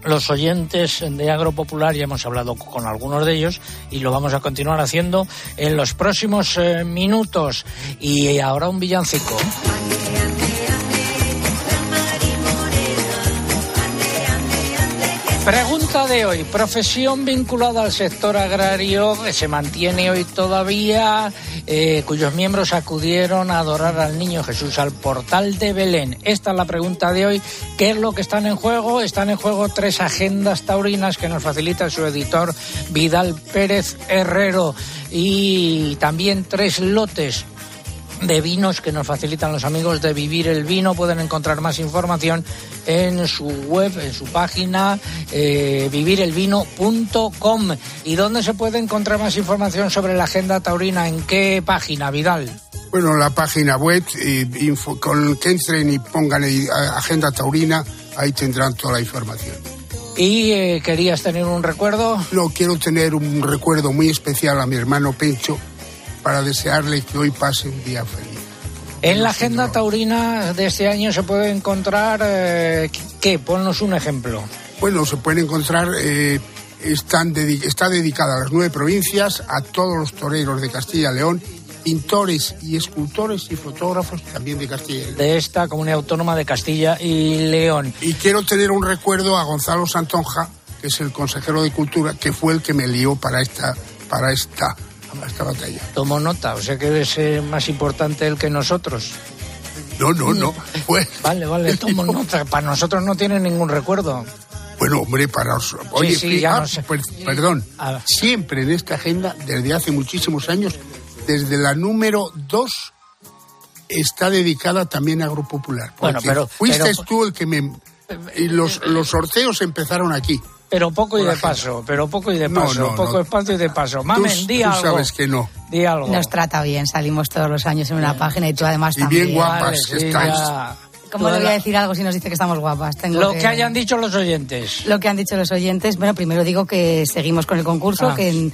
los oyentes de Agropopular, ya hemos hablado con algunos de ellos y lo vamos a continuar haciendo en los próximos eh, minutos. Y ahora un villancico. Pregunta de hoy, profesión vinculada al sector agrario que se mantiene hoy todavía, eh, cuyos miembros acudieron a adorar al Niño Jesús al portal de Belén. Esta es la pregunta de hoy. ¿Qué es lo que están en juego? Están en juego tres agendas taurinas que nos facilita su editor Vidal Pérez Herrero y también tres lotes de vinos que nos facilitan los amigos de Vivir el Vino. Pueden encontrar más información en su web, en su página eh, vivirelvino.com. ¿Y dónde se puede encontrar más información sobre la agenda taurina? ¿En qué página, Vidal? Bueno, la página web, eh, info, con que entren y pongan eh, agenda taurina, ahí tendrán toda la información. ¿Y eh, querías tener un recuerdo? No, quiero tener un recuerdo muy especial a mi hermano Pencho para desearle que hoy pase un día feliz. En la agenda taurina de este año se puede encontrar, eh, ¿qué? Ponnos un ejemplo. Bueno, se pueden encontrar, eh, están está dedicada a las nueve provincias, a todos los toreros de Castilla y León, pintores y escultores y fotógrafos también de Castilla y León. De esta comunidad autónoma de Castilla y León. Y quiero tener un recuerdo a Gonzalo Santonja, que es el consejero de Cultura, que fue el que me lió para esta, para esta, esta batalla. Tomo nota, o sea que eres eh, más importante él que nosotros. No, no, no. Fue. Vale, vale, <laughs> tomo nota. Para nosotros no tiene ningún recuerdo. Bueno, hombre, para os- Oye, sí, fí- ya ah, no sé. per- perdón. Ah. Siempre en esta agenda, desde hace muchísimos años, desde la número 2, está dedicada también a Agropopular. Bueno, Porque pero- Fuiste pero- tú el que me. Y los, los sorteos empezaron aquí. Pero poco y de paso, pero poco y de No, paso, no, poco no. espacio y de paso. Mamen, tú, di tú algo. sabes que no. Di algo. Nos trata bien, salimos todos los años en una página y tú además Y también. bien guapas Vale, que ya. ¿Cómo le voy a decir algo si nos dice que estamos guapas? Tengo Lo que hayan dicho los oyentes. Lo que han dicho los oyentes. Bueno, primero digo que seguimos con el concurso, Ah. que, en-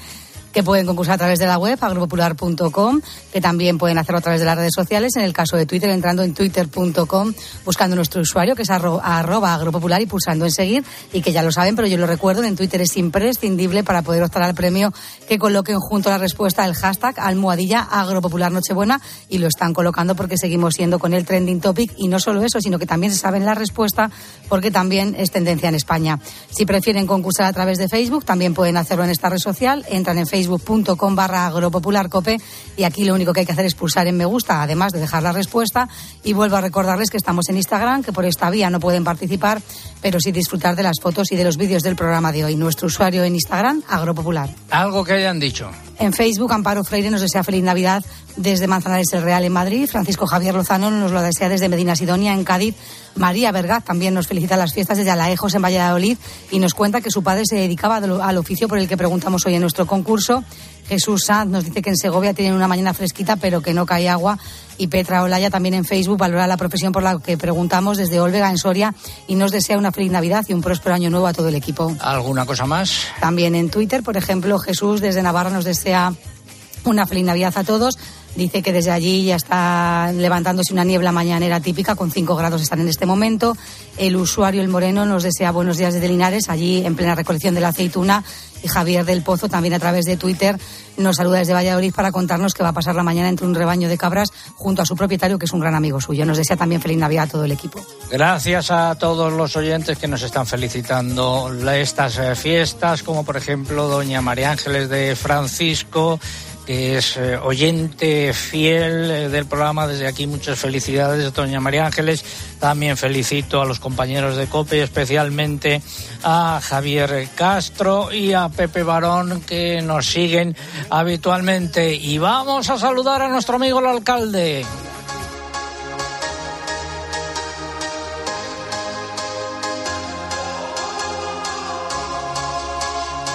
que pueden concursar a través de la web, agropopular.com, que también pueden hacerlo a través de las redes sociales, en el caso de Twitter, entrando en twitter.com, buscando nuestro usuario, que es arro- arroba agropopular, y pulsando en seguir, y que ya lo saben, pero yo lo recuerdo, en Twitter es imprescindible para poder optar al premio que coloquen junto a la respuesta el hashtag almohadilla agropopular nochebuena, y lo están colocando porque seguimos siendo con el trending topic, y no solo eso, sino que también se saben la respuesta porque también es tendencia en España. Si prefieren concursar a través de Facebook, también pueden hacerlo en esta red social. Entran en facebook.com barra agropopularcope y aquí lo único que hay que hacer es pulsar en me gusta, además de dejar la respuesta. Y vuelvo a recordarles que estamos en Instagram, que por esta vía no pueden participar, pero sí disfrutar de las fotos y de los vídeos del programa de hoy. Nuestro usuario en Instagram, agropopular. Algo que hayan dicho. En Facebook, Amparo Freire nos desea feliz Navidad desde Manzanares el Real en Madrid. Francisco Javier Lozano nos lo desea desde Medina Sidonia en Cádiz. María Vergaz también nos felicita las fiestas desde Alaejos en Valladolid y nos cuenta que su padre se dedicaba al al oficio por el que preguntamos hoy en nuestro concurso. Jesús Sanz nos dice que en Segovia tienen una mañana fresquita pero que no cae agua. Y Petra Olaya también en Facebook valora la profesión por la que preguntamos desde Olvega en Soria y nos desea una feliz Navidad y un próspero año nuevo a todo el equipo. ¿Alguna cosa más? También en Twitter, por ejemplo, Jesús desde Navarra nos desea una feliz Navidad a todos. Dice que desde allí ya está levantándose una niebla mañanera típica, con 5 grados están en este momento. El usuario, el Moreno, nos desea buenos días desde Linares, allí en plena recolección de la aceituna. Y Javier del Pozo, también a través de Twitter, nos saluda desde Valladolid para contarnos que va a pasar la mañana entre un rebaño de cabras junto a su propietario, que es un gran amigo suyo. Nos desea también feliz Navidad a todo el equipo. Gracias a todos los oyentes que nos están felicitando estas eh, fiestas, como por ejemplo doña María Ángeles de Francisco, que es eh, oyente fiel eh, del programa. Desde aquí muchas felicidades, doña María Ángeles. También felicito a los compañeros de COPE, especialmente a Javier Castro y a Pepe Barón, que nos siguen habitualmente. Y vamos a saludar a nuestro amigo el alcalde.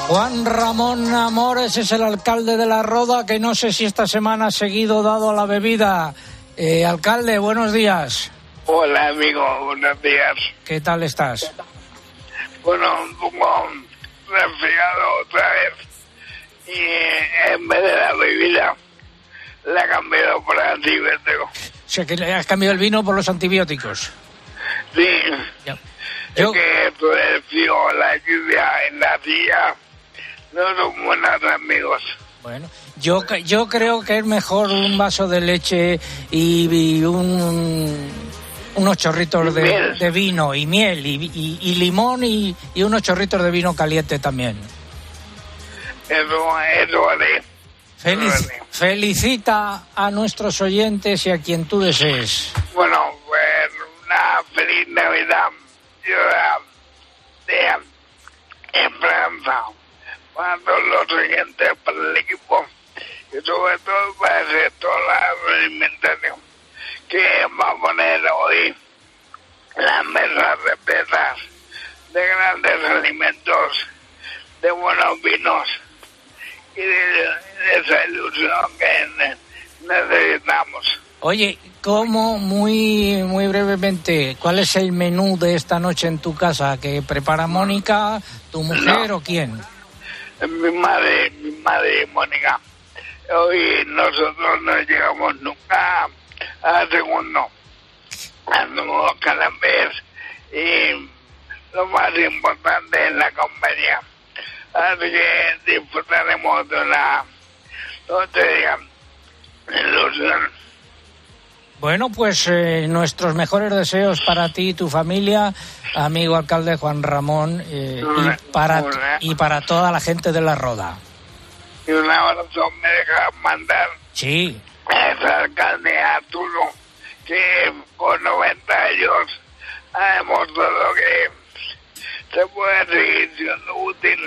Juan Ramón Amores es el alcalde de La Roda, que no sé si esta semana ha seguido dado a la bebida. Eh, alcalde, buenos días. Hola amigo, buenos días. ¿Qué tal estás? Bueno, un poco resfriado otra vez y eh, en vez de la bebida la he cambiado por antibiótico. O sea, que le has cambiado el vino por los antibióticos. Sí, Yo- es que todo el frío, la lluvia en la silla no son buenos amigos. Bueno, yo, yo creo que es mejor un vaso de leche y, y un, unos chorritos de, de vino y miel y, y- y limón y, unos chorritos de vino caliente también. Eso, eso haré. Felic- felicita a nuestros oyentes y a quien tú desees. Bueno, pues una feliz Navidad. Yo de esperanza para todos los oyentes, para el equipo y sobre todo para el sector alimentario que va a poner hoy las mesas repletas de grandes alimentos, de buenos vinos y de, de esa ilusión que ne- necesitamos. Oye, ¿cómo, muy, muy brevemente, cuál es el menú de esta noche en tu casa? ¿Que prepara Mónica, tu mujer o quién? Mi madre, mi madre Mónica. Hoy nosotros no llegamos nunca al segundo. Hacemos cada vez y lo más importante es la compañía. Así que disfrutaremos de una lotería ilusión. Bueno, pues eh, nuestros mejores deseos para ti y tu familia, amigo alcalde Juan Ramón, eh, y, para, y para toda la gente de la Roda. Y un abrazo me deja mandar Sí, a ese alcalde Arturo que con 90 años ha demostrado que se puede seguir siendo útil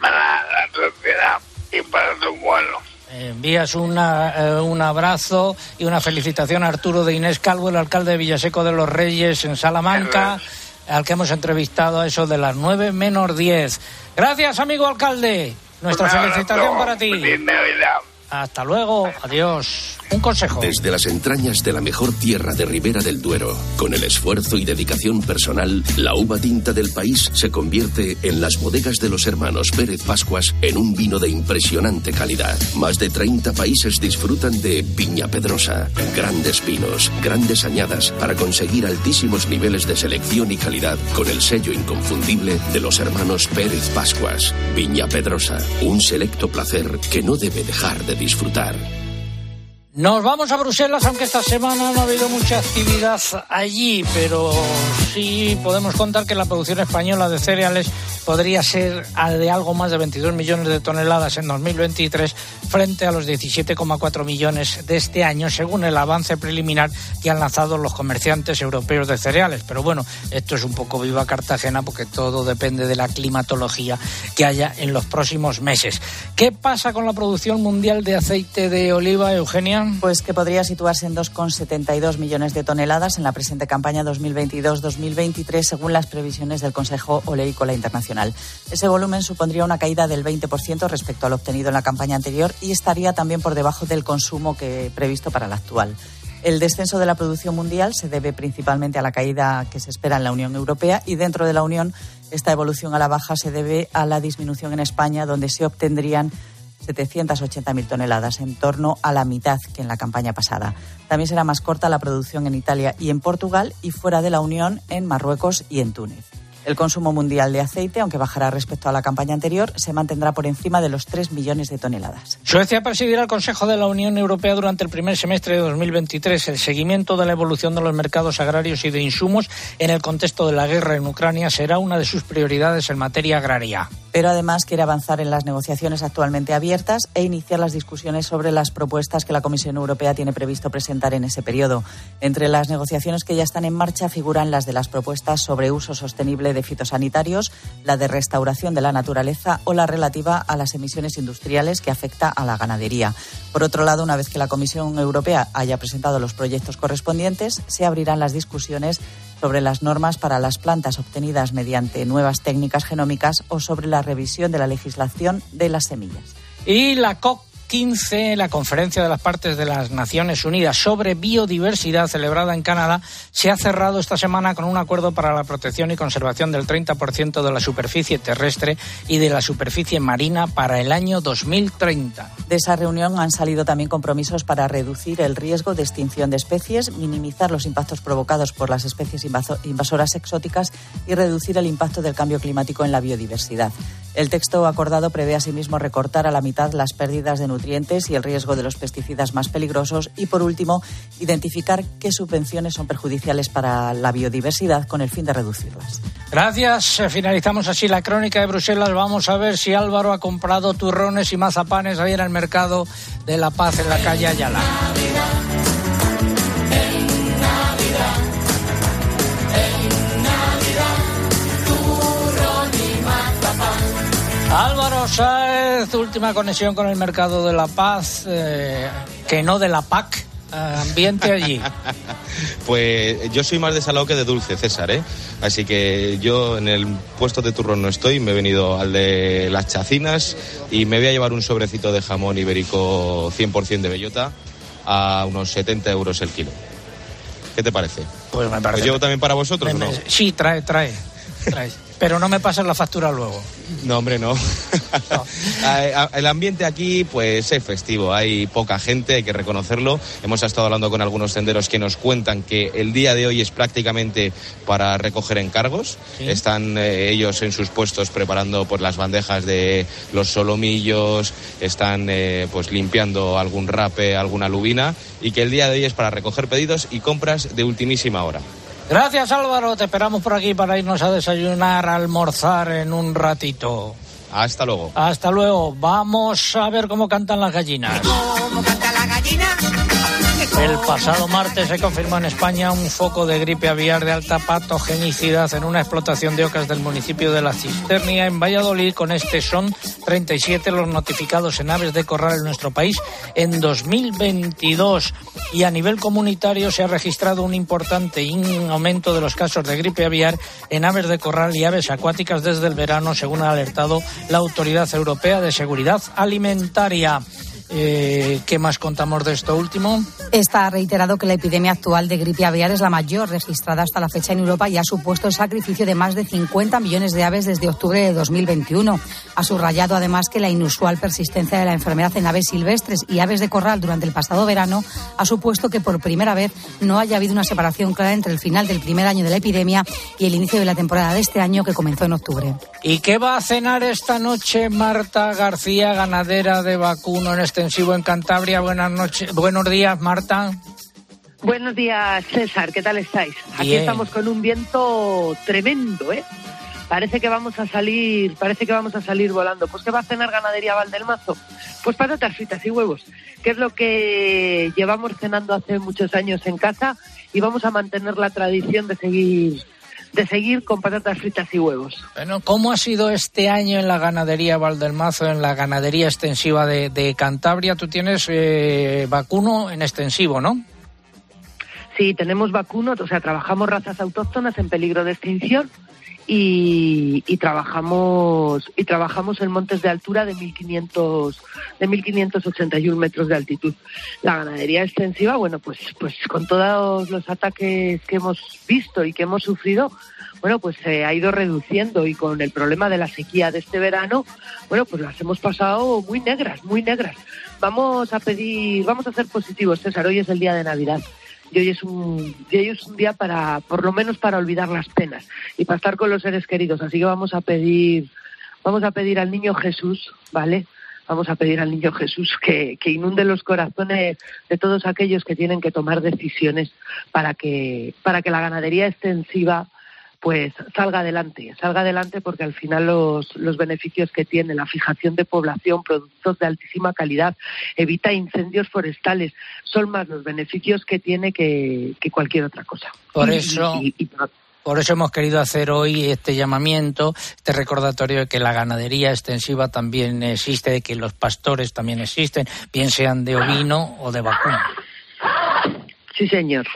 para la sociedad y para su pueblo. Envías una, eh, un abrazo y una felicitación a Arturo de Inés Calvo, el alcalde de Villaseco de los Reyes en Salamanca, al que hemos entrevistado a eso de las 9 menos 10. Gracias, amigo alcalde. Nuestra felicitación para ti. feliz Navidad. Hasta luego, adiós. Un consejo. Desde las entrañas de la mejor tierra de Ribera del Duero, con el esfuerzo y dedicación personal, la uva tinta del país se convierte en las bodegas de los hermanos Pérez Pascuas en un vino de impresionante calidad. Más de 30 países disfrutan de Viña Pedrosa, grandes vinos, grandes añadas para conseguir altísimos niveles de selección y calidad con el sello inconfundible de los hermanos Pérez Pascuas. Viña Pedrosa, un selecto placer que no debe dejar de disfrutar. Nos vamos a Bruselas, aunque esta semana no ha habido mucha actividad allí, pero sí podemos contar que la producción española de cereales podría ser de algo más de 22 millones de toneladas en 2023 frente a los 17,4 millones de este año, según el avance preliminar que han lanzado los comerciantes europeos de cereales. Pero bueno, esto es un poco viva Cartagena porque todo depende de la climatología que haya en los próximos meses. ¿Qué pasa con la producción mundial de aceite de oliva, Eugenia? Pues que podría situarse en 2,72 millones de toneladas en la presente campaña 2022-2023, según las previsiones del Consejo Oleícola Internacional. Ese volumen supondría una caída del 20% respecto al obtenido en la campaña anterior y estaría también por debajo del consumo que previsto para la actual. El descenso de la producción mundial se debe principalmente a la caída que se espera en la Unión Europea y dentro de la Unión esta evolución a la baja se debe a la disminución en España, donde se obtendrían 780.000 toneladas, en torno a la mitad que en la campaña pasada. También será más corta la producción en Italia y en Portugal y fuera de la Unión en Marruecos y en Túnez. El consumo mundial de aceite, aunque bajará respecto a la campaña anterior, se mantendrá por encima de los 3 millones de toneladas. Suecia presidirá el Consejo de la Unión Europea durante el primer semestre de 2023. El seguimiento de la evolución de los mercados agrarios y de insumos en el contexto de la guerra en Ucrania será una de sus prioridades en materia agraria. Pero además quiere avanzar en las negociaciones actualmente abiertas e iniciar las discusiones sobre las propuestas que la Comisión Europea tiene previsto presentar en ese periodo. Entre las negociaciones que ya están en marcha figuran las de las propuestas sobre uso sostenible de fitosanitarios, la de restauración de la naturaleza o la relativa a las emisiones industriales que afecta a la ganadería. Por otro lado, una vez que la Comisión Europea haya presentado los proyectos correspondientes, se abrirán las discusiones sobre las normas para las plantas obtenidas mediante nuevas técnicas genómicas o sobre la revisión de la legislación de las semillas. Y la COP 15, la Conferencia de las Partes de las Naciones Unidas sobre Biodiversidad celebrada en Canadá, se ha cerrado esta semana con un acuerdo para la protección y conservación del 30% de la superficie terrestre y de la superficie marina para el año 2030. De esa reunión han salido también compromisos para reducir el riesgo de extinción de especies, minimizar los impactos provocados por las especies invaso- invasoras exóticas y reducir el impacto del cambio climático en la biodiversidad. El texto acordado prevé asimismo recortar a la mitad las pérdidas de nutrientes y el riesgo de los pesticidas más peligrosos y, por último, identificar qué subvenciones son perjudiciales para la biodiversidad con el fin de reducirlas. Gracias. Eh, Finalizamos así la crónica de Bruselas. Vamos a ver si Álvaro ha comprado turrones y mazapanes ahí en el mercado de La Paz en la calle Ayala. Sáez, última conexión con el mercado de La Paz, eh, que no de la PAC, eh, ambiente allí. <laughs> Pues yo soy más de salado que de dulce, César, ¿eh? Así que yo en el puesto de turrón no estoy, me he venido al de las chacinas y me voy a llevar un sobrecito de jamón ibérico 100% de bellota a unos 70 euros el kilo. ¿Qué te parece? Pues me parece. ¿Lo llevo también para vosotros o no? Sí, trae, trae, trae. <laughs> Pero no me pases la factura luego. No, hombre, no. <laughs> El ambiente aquí, pues es festivo. Hay poca gente, hay que reconocerlo. Hemos estado hablando con algunos senderos que nos cuentan que el día de hoy es prácticamente para recoger encargos. Sí. Están eh, ellos en sus puestos preparando pues, las bandejas de los solomillos, están eh, pues limpiando algún rape, alguna lubina y que el día de hoy es para recoger pedidos y compras de ultimísima hora. Gracias Álvaro, te esperamos por aquí para irnos a desayunar, a almorzar en un ratito. Hasta luego. Hasta luego. Vamos a ver cómo cantan las gallinas. El pasado martes se confirmó en España un foco de gripe aviar de alta patogenicidad en una explotación de ocas del municipio de La Cisternia en Valladolid. Con este son 37 los notificados en aves de corral en nuestro país en 2022. Y a nivel comunitario se ha registrado un importante aumento de los casos de gripe aviar en aves de corral y aves acuáticas desde el verano, según ha alertado la Autoridad Europea de Seguridad Alimentaria. Eh, ¿Qué más contamos de esto último? Está reiterado que la epidemia actual de gripe aviar es la mayor registrada hasta la fecha en Europa y ha supuesto el sacrificio de más de 50 millones de aves desde octubre de 2021. Ha subrayado además que la inusual persistencia de la enfermedad en aves silvestres y aves de corral durante el pasado verano ha supuesto que por primera vez no haya habido una separación clara entre el final del primer año de la epidemia y el inicio de la temporada de este año que comenzó en octubre. ¿Y qué va a cenar esta noche Marta García, ganadera de vacuno en extensivo en Cantabria? Buenas noches, buenos días, Marta. Buenos días, César. ¿Qué tal estáis? Aquí estamos con un viento tremendo, ¿eh? Parece que vamos a salir, parece que vamos a salir volando. Pues qué va a cenar ganadería Valdelmazo. Pues patatas fritas y huevos, que es lo que llevamos cenando hace muchos años en casa y vamos a mantener la tradición de seguir de seguir con patatas fritas y huevos. Bueno, ¿cómo ha sido este año en la ganadería Valdelmazo, en la ganadería extensiva de, de Cantabria? Tú tienes eh, vacuno en extensivo, ¿no? Sí, tenemos vacunos, o sea, trabajamos razas autóctonas en peligro de extinción y, y trabajamos y trabajamos en montes de altura de 1500 de 1581 metros de altitud. La ganadería extensiva, bueno, pues pues con todos los ataques que hemos visto y que hemos sufrido, bueno, pues se ha ido reduciendo y con el problema de la sequía de este verano, bueno, pues las hemos pasado muy negras, muy negras. Vamos a pedir, vamos a ser positivos, César, hoy es el día de Navidad. Y hoy es un hoy es un día para, por lo menos para olvidar las penas y para estar con los seres queridos. Así que vamos a pedir, vamos a pedir al niño Jesús, ¿vale? Vamos a pedir al niño Jesús que, que inunde los corazones de todos aquellos que tienen que tomar decisiones para que, para que la ganadería extensiva pues salga adelante, salga adelante porque al final los, los beneficios que tiene la fijación de población, productos de altísima calidad, evita incendios forestales, son más los beneficios que tiene que, que cualquier otra cosa. Por Y- eso- y- y- Por eso hemos querido hacer hoy este llamamiento, este recordatorio de que la ganadería extensiva también existe, de que los pastores también existen, bien sean de ovino o de vacuno. Sí, señor.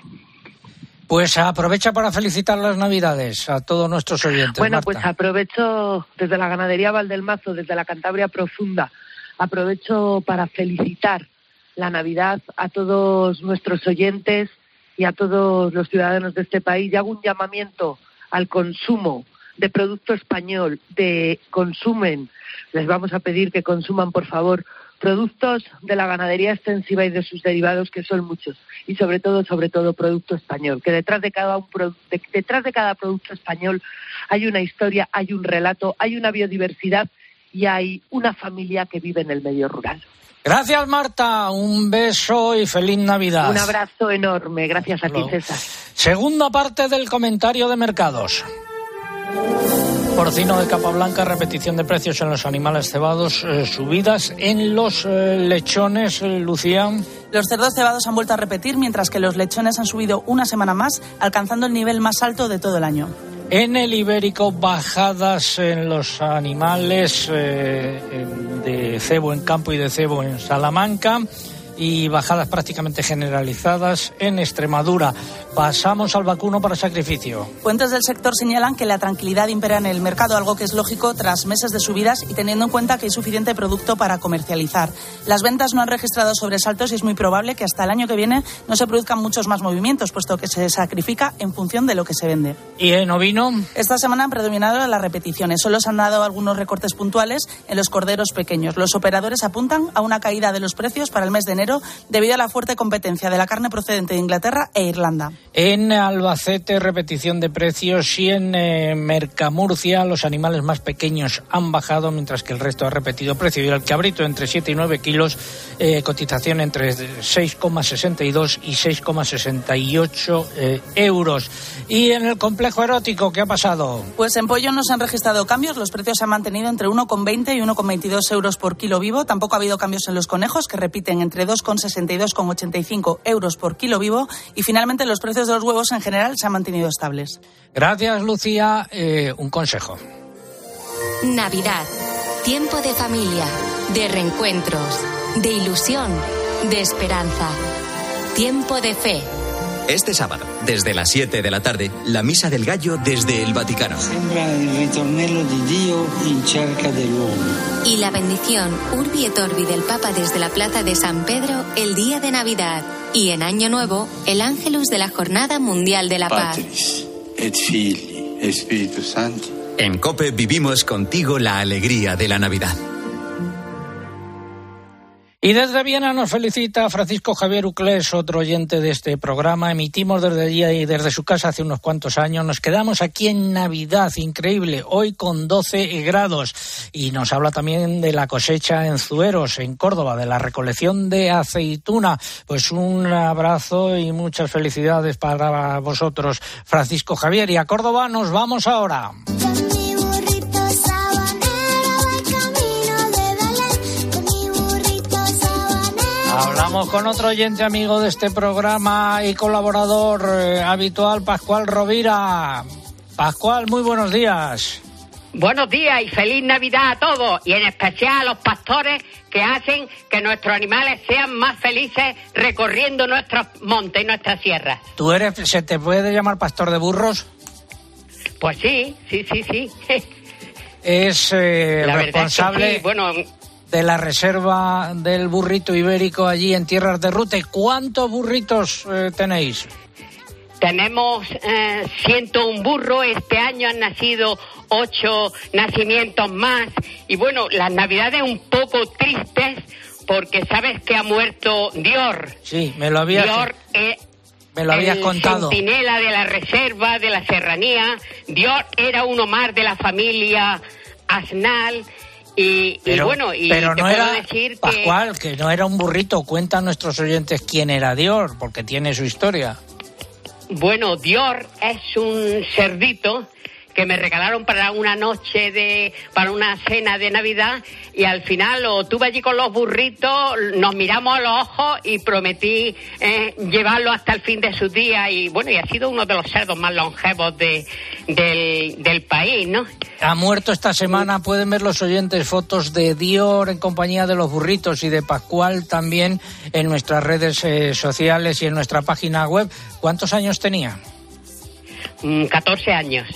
Pues aprovecha para felicitar las Navidades a todos nuestros oyentes. Bueno, Marta. pues aprovecho desde la ganadería Valdelmazo, desde la Cantabria Profunda, aprovecho para felicitar la Navidad a todos nuestros oyentes y a todos los ciudadanos de este país y hago un llamamiento al consumo de producto español, de consumen, les vamos a pedir que consuman, por favor, productos de la ganadería extensiva y de sus derivados, que son muchos, y sobre todo, sobre todo, producto español, que detrás de cada, un pro- de- detrás de cada producto español hay una historia, hay un relato, hay una biodiversidad y hay una familia que vive en el medio rural. Gracias, Marta. Un beso y feliz Navidad. Un abrazo enorme. Gracias a ti, César. Segunda parte del comentario de mercados. Porcino de capa blanca, repetición de precios en los animales cebados, eh, subidas en los eh, lechones, eh, Lucía. Los cerdos cebados han vuelto a repetir, mientras que los lechones han subido una semana más, alcanzando el nivel más alto de todo el año. En el ibérico, bajadas en los animales de cebo en campo y de cebo en Salamanca y bajadas prácticamente generalizadas en Extremadura. Pasamos al vacuno para sacrificio. Fuentes del sector señalan que la tranquilidad impera en el mercado, algo que es lógico tras meses de subidas y teniendo en cuenta que hay suficiente producto para comercializar. Las ventas no han registrado sobresaltos y es muy probable que hasta el año que viene no se produzcan muchos más movimientos, puesto que se sacrifica en función de lo que se vende. ¿Y en ovino? Esta semana han predominado las repeticiones. Solo se han dado algunos recortes puntuales en los corderos pequeños. Los operadores apuntan a una caída de los precios para el mes de enero debido a la fuerte competencia de la carne procedente de Inglaterra e Irlanda. En Albacete, repetición de precios y en eh, Mercamurcia los animales más pequeños han bajado mientras que el resto ha repetido precio. Y el cabrito entre 7 y 9 kilos, eh, cotización entre 6,62 y 6,68 eh, euros. Y en el complejo erótico, ¿qué ha pasado? Pues en pollo no se han registrado cambios. Los precios se han mantenido entre 1,20 y 1,22 euros por kilo vivo. Tampoco ha habido cambios en los conejos, que repiten entre 2 con 62,85 euros por kilo vivo y finalmente los precios de los huevos en general se han mantenido estables. Gracias, Lucía. Eh, un consejo. Navidad. Tiempo de familia, de reencuentros, de ilusión, de esperanza. Tiempo de fe este sábado, desde las 7 de la tarde, la Misa del Gallo desde el Vaticano. Y la bendición Urbi et Orbi del Papa desde la Plaza de San Pedro el día de Navidad. Y en Año Nuevo, el Ángelus de la Jornada Mundial de la Paz. En COPE vivimos contigo la alegría de la Navidad. Y desde Viena nos felicita Francisco Javier Uclés, otro oyente de este programa. Emitimos desde allí y desde su casa hace unos cuantos años. Nos quedamos aquí en Navidad, increíble, hoy con 12 grados. Y nos habla también de la cosecha en Zueros, en Córdoba, de la recolección de aceituna. Pues un abrazo y muchas felicidades para vosotros, Francisco Javier. Y a Córdoba nos vamos ahora. Hablamos con otro oyente amigo de este programa y colaborador eh, habitual, Pascual Rovira. Pascual, muy buenos días. Buenos días y feliz Navidad a todos y en especial a los pastores que hacen que nuestros animales sean más felices recorriendo nuestros montes y nuestras sierras. ¿Tú eres, se te puede llamar pastor de burros? Pues sí, sí, sí, sí. <laughs> Es eh, responsable. Bueno, de la reserva del burrito ibérico allí en tierras de Rute. ¿Cuántos burritos eh, tenéis? Tenemos eh, 101 burros, este año han nacido ocho nacimientos más y bueno, las navidades un poco tristes porque sabes que ha muerto Dior. Sí, me lo habías, Dior, eh, me lo habías contado. Centinela de la reserva, de la serranía. Dior era uno más de la familia Asnal y, bueno, y pero te no puedo era decir que Pascual, que no era un burrito. Cuenta a nuestros oyentes quién era Dior, porque tiene su historia. Bueno, Dior es un cerdito que me regalaron para una noche de, para una cena de Navidad y al final lo tuve allí con los burritos, nos miramos a los ojos y prometí eh, llevarlo hasta el fin de sus días y bueno, y ha sido uno de los cerdos más longevos de, del, del país, ¿no? Ha muerto esta semana, pueden ver los oyentes fotos de Dior en compañía de los burritos y de Pascual también en nuestras redes eh, sociales y en nuestra página web. ¿Cuántos años tenía? Mm, 14 años.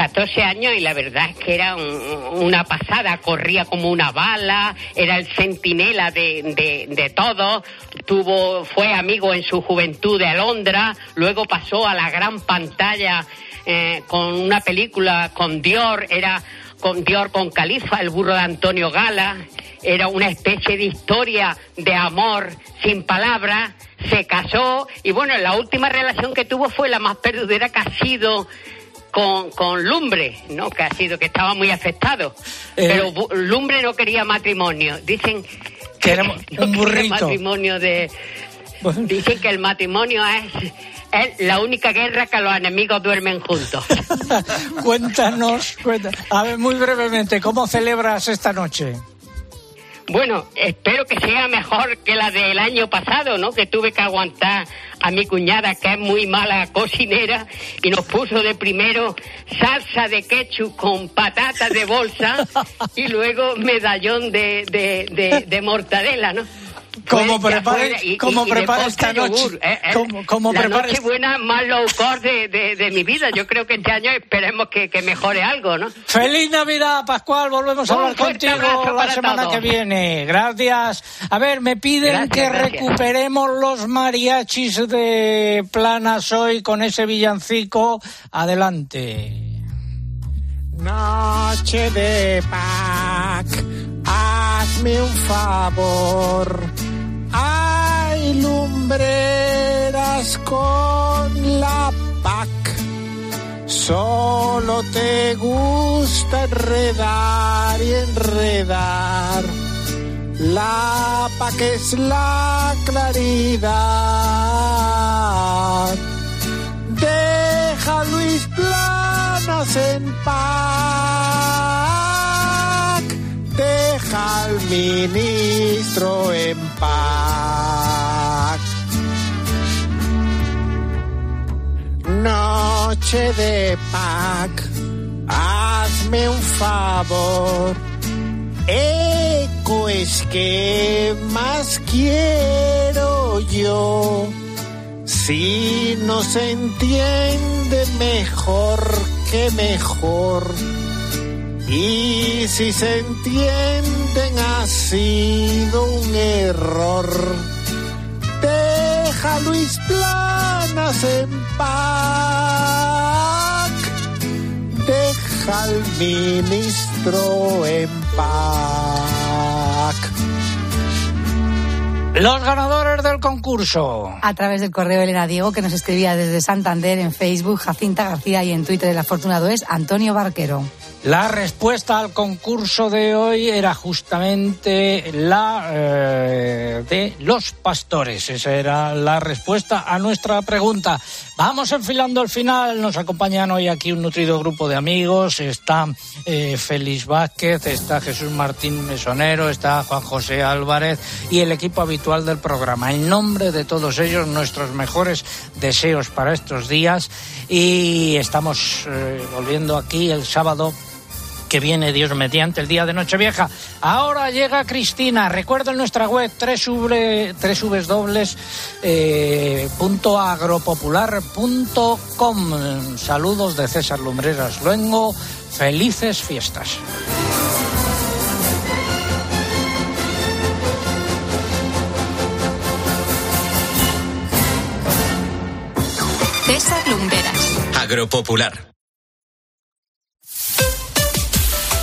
14 años y la verdad es que era un- una pasada, corría como una bala, era el centinela de, de, todo, tuvo, fue amigo en su juventud de Alondra, luego pasó a la gran pantalla eh, con una película con Dior, era con Dior con Califa, el burro de Antonio Gala, era una especie de historia de amor sin palabras, se casó y bueno, la última relación que tuvo fue la más perdurera que ha sido con, con Lumbre, ¿no? Que ha sido, que estaba muy afectado. Eh. Pero Lumbre no quería matrimonio. Dicen Que era <laughs> no un quería burrito. matrimonio de... Dicen que el matrimonio es, es la única guerra que los enemigos duermen juntos. <laughs> Cuéntanos, a ver, muy brevemente, ¿cómo celebras esta noche? Bueno, espero que sea mejor que la del año pasado, ¿no? Que tuve que aguantar a mi cuñada, que es muy mala cocinera, y nos puso de primero salsa de ketchup con patatas de bolsa <laughs> y luego medallón de, de, de, de mortadela, ¿no? ¿Cómo Pues, prepare- y- y- y postre esta noche? yogur, eh, eh, ¿Cómo- cómo la prepara noche esta- buena más low cost de, de, de mi vida. Yo creo que este año esperemos que, que mejore algo, ¿no? Feliz Navidad, Pascual. Volvemos a hablar contigo la semana todos. que viene. Gracias. A ver, me piden Gracias, que gracias. recuperemos los mariachis de Planas hoy con ese villancico. Adelante. Noche de pack, hazme un favor. Hay lumbreras con la pack. Solo te gusta enredar y enredar. La pack es la claridad. Deja Luis Planas en paz. Al ministro en paz. Noche de pack, hazme un favor. Eco es que más quiero yo. Si no se entiende mejor que mejor. Y si se entienden ha sido un error. Deja a Luis Planas en paz. Deja al ministro en paz. Los ganadores del concurso. A través del correo Elena Diego, que nos escribía desde Santander en Facebook, Jacinta García y en Twitter el afortunado es Antonio Barquero. La respuesta al concurso de hoy era justamente la eh, de los pastores. Esa era la respuesta a nuestra pregunta. Vamos enfilando al final. Nos acompañan hoy aquí un nutrido grupo de amigos. Está eh, Félix Vázquez, está Jesús Martín Mesonero, está Juan José Álvarez y el equipo habitual del programa. En nombre de todos ellos, nuestros mejores deseos para estos días. Y estamos eh, volviendo aquí el sábado que viene Dios mediante el día de Nochevieja. Ahora llega Cristina. Recuerden nuestra web www.agropopular.com. Saludos de César Lumbreras Luengo. Felices fiestas. César Lumberas. Agropopular.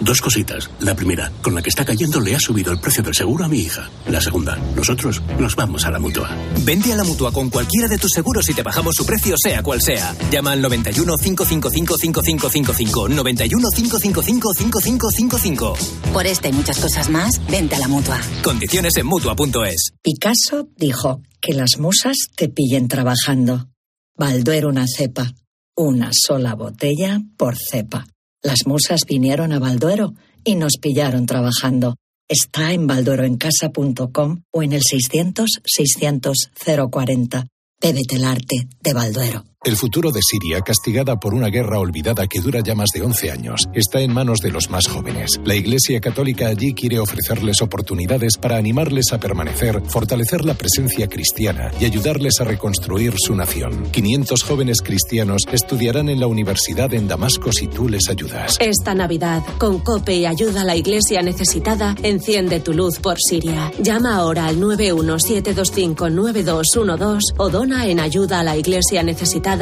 Dos cositas. La primera, con la que está cayendo le ha subido el precio del seguro a mi hija. La segunda, nosotros nos vamos a la mutua. Vente a la mutua con cualquiera de tus seguros y te bajamos su precio, sea cual sea. Llama al 91 555 5555. 91 555 5555. Por esta y muchas cosas más, vente a la mutua. Condiciones en mutua.es. Picasso dijo que las musas te pillen trabajando. Balduero una cepa. Una sola botella por cepa. Las musas vinieron a Balduero y nos pillaron trabajando. Está en baldueroencasa.com o en el 600 600 040. Bébete el arte de Balduero. El futuro de Siria, castigada por una guerra olvidada que dura ya más de 11 años, está en manos de los más jóvenes. La Iglesia Católica allí quiere ofrecerles oportunidades para animarles a permanecer, fortalecer la presencia cristiana y ayudarles a reconstruir su nación. 500 jóvenes cristianos estudiarán en la universidad en Damasco si tú les ayudas. Esta Navidad, con COPE y ayuda a la iglesia necesitada, enciende tu luz por Siria. Llama ahora al 917259212 o dona en ayuda a la iglesia necesitada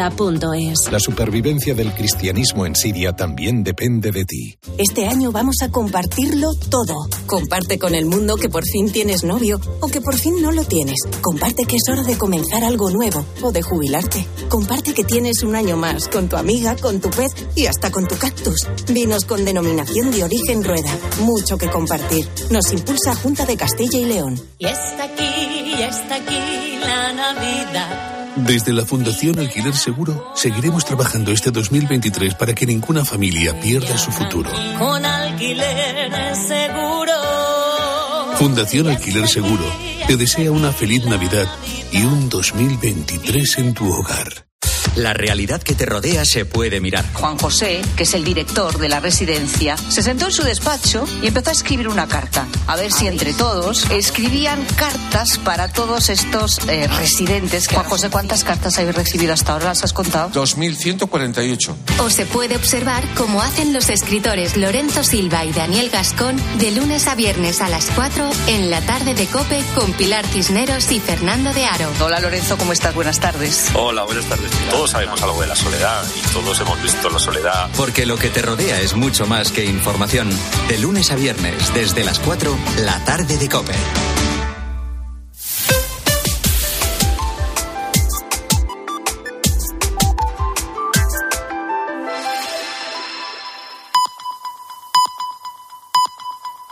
La supervivencia del cristianismo en Siria también depende de ti. Este año vamos a compartirlo todo. Comparte con el mundo que por fin tienes novio o que por fin no lo tienes. Comparte que es hora de comenzar algo nuevo o de jubilarte. Comparte que tienes un año más con tu amiga, con tu pez y hasta con tu cactus. Vinos con denominación de origen rueda. Mucho que compartir. Nos impulsa Junta de Castilla y León. Y está aquí, y está aquí la Navidad. Desde la Fundación Alquiler Seguro seguiremos trabajando este 2023 para que ninguna familia pierda su futuro. Con alquiler seguro. Fundación Alquiler Seguro te desea una feliz Navidad y un 2023 en tu hogar. La realidad que te rodea se puede mirar. Juan José, que es el director de la residencia, se sentó en su despacho y empezó a escribir una carta. A ver si entre todos escribían cartas para todos estos eh, residentes. Juan José, ¿cuántas cartas habéis recibido hasta ahora? ¿Las has contado? 2148. O se puede observar cómo hacen los escritores Lorenzo Silva y Daniel Gascón de lunes a viernes a las 4 en la tarde de Cope con Pilar Cisneros y Fernando de Aro. Hola Lorenzo, ¿cómo estás? Buenas tardes. Hola, buenas tardes. Todos sabemos algo de la soledad y todos hemos visto la soledad. Porque lo que te rodea es mucho más que información. De lunes a viernes, desde las 4, la tarde de Cope.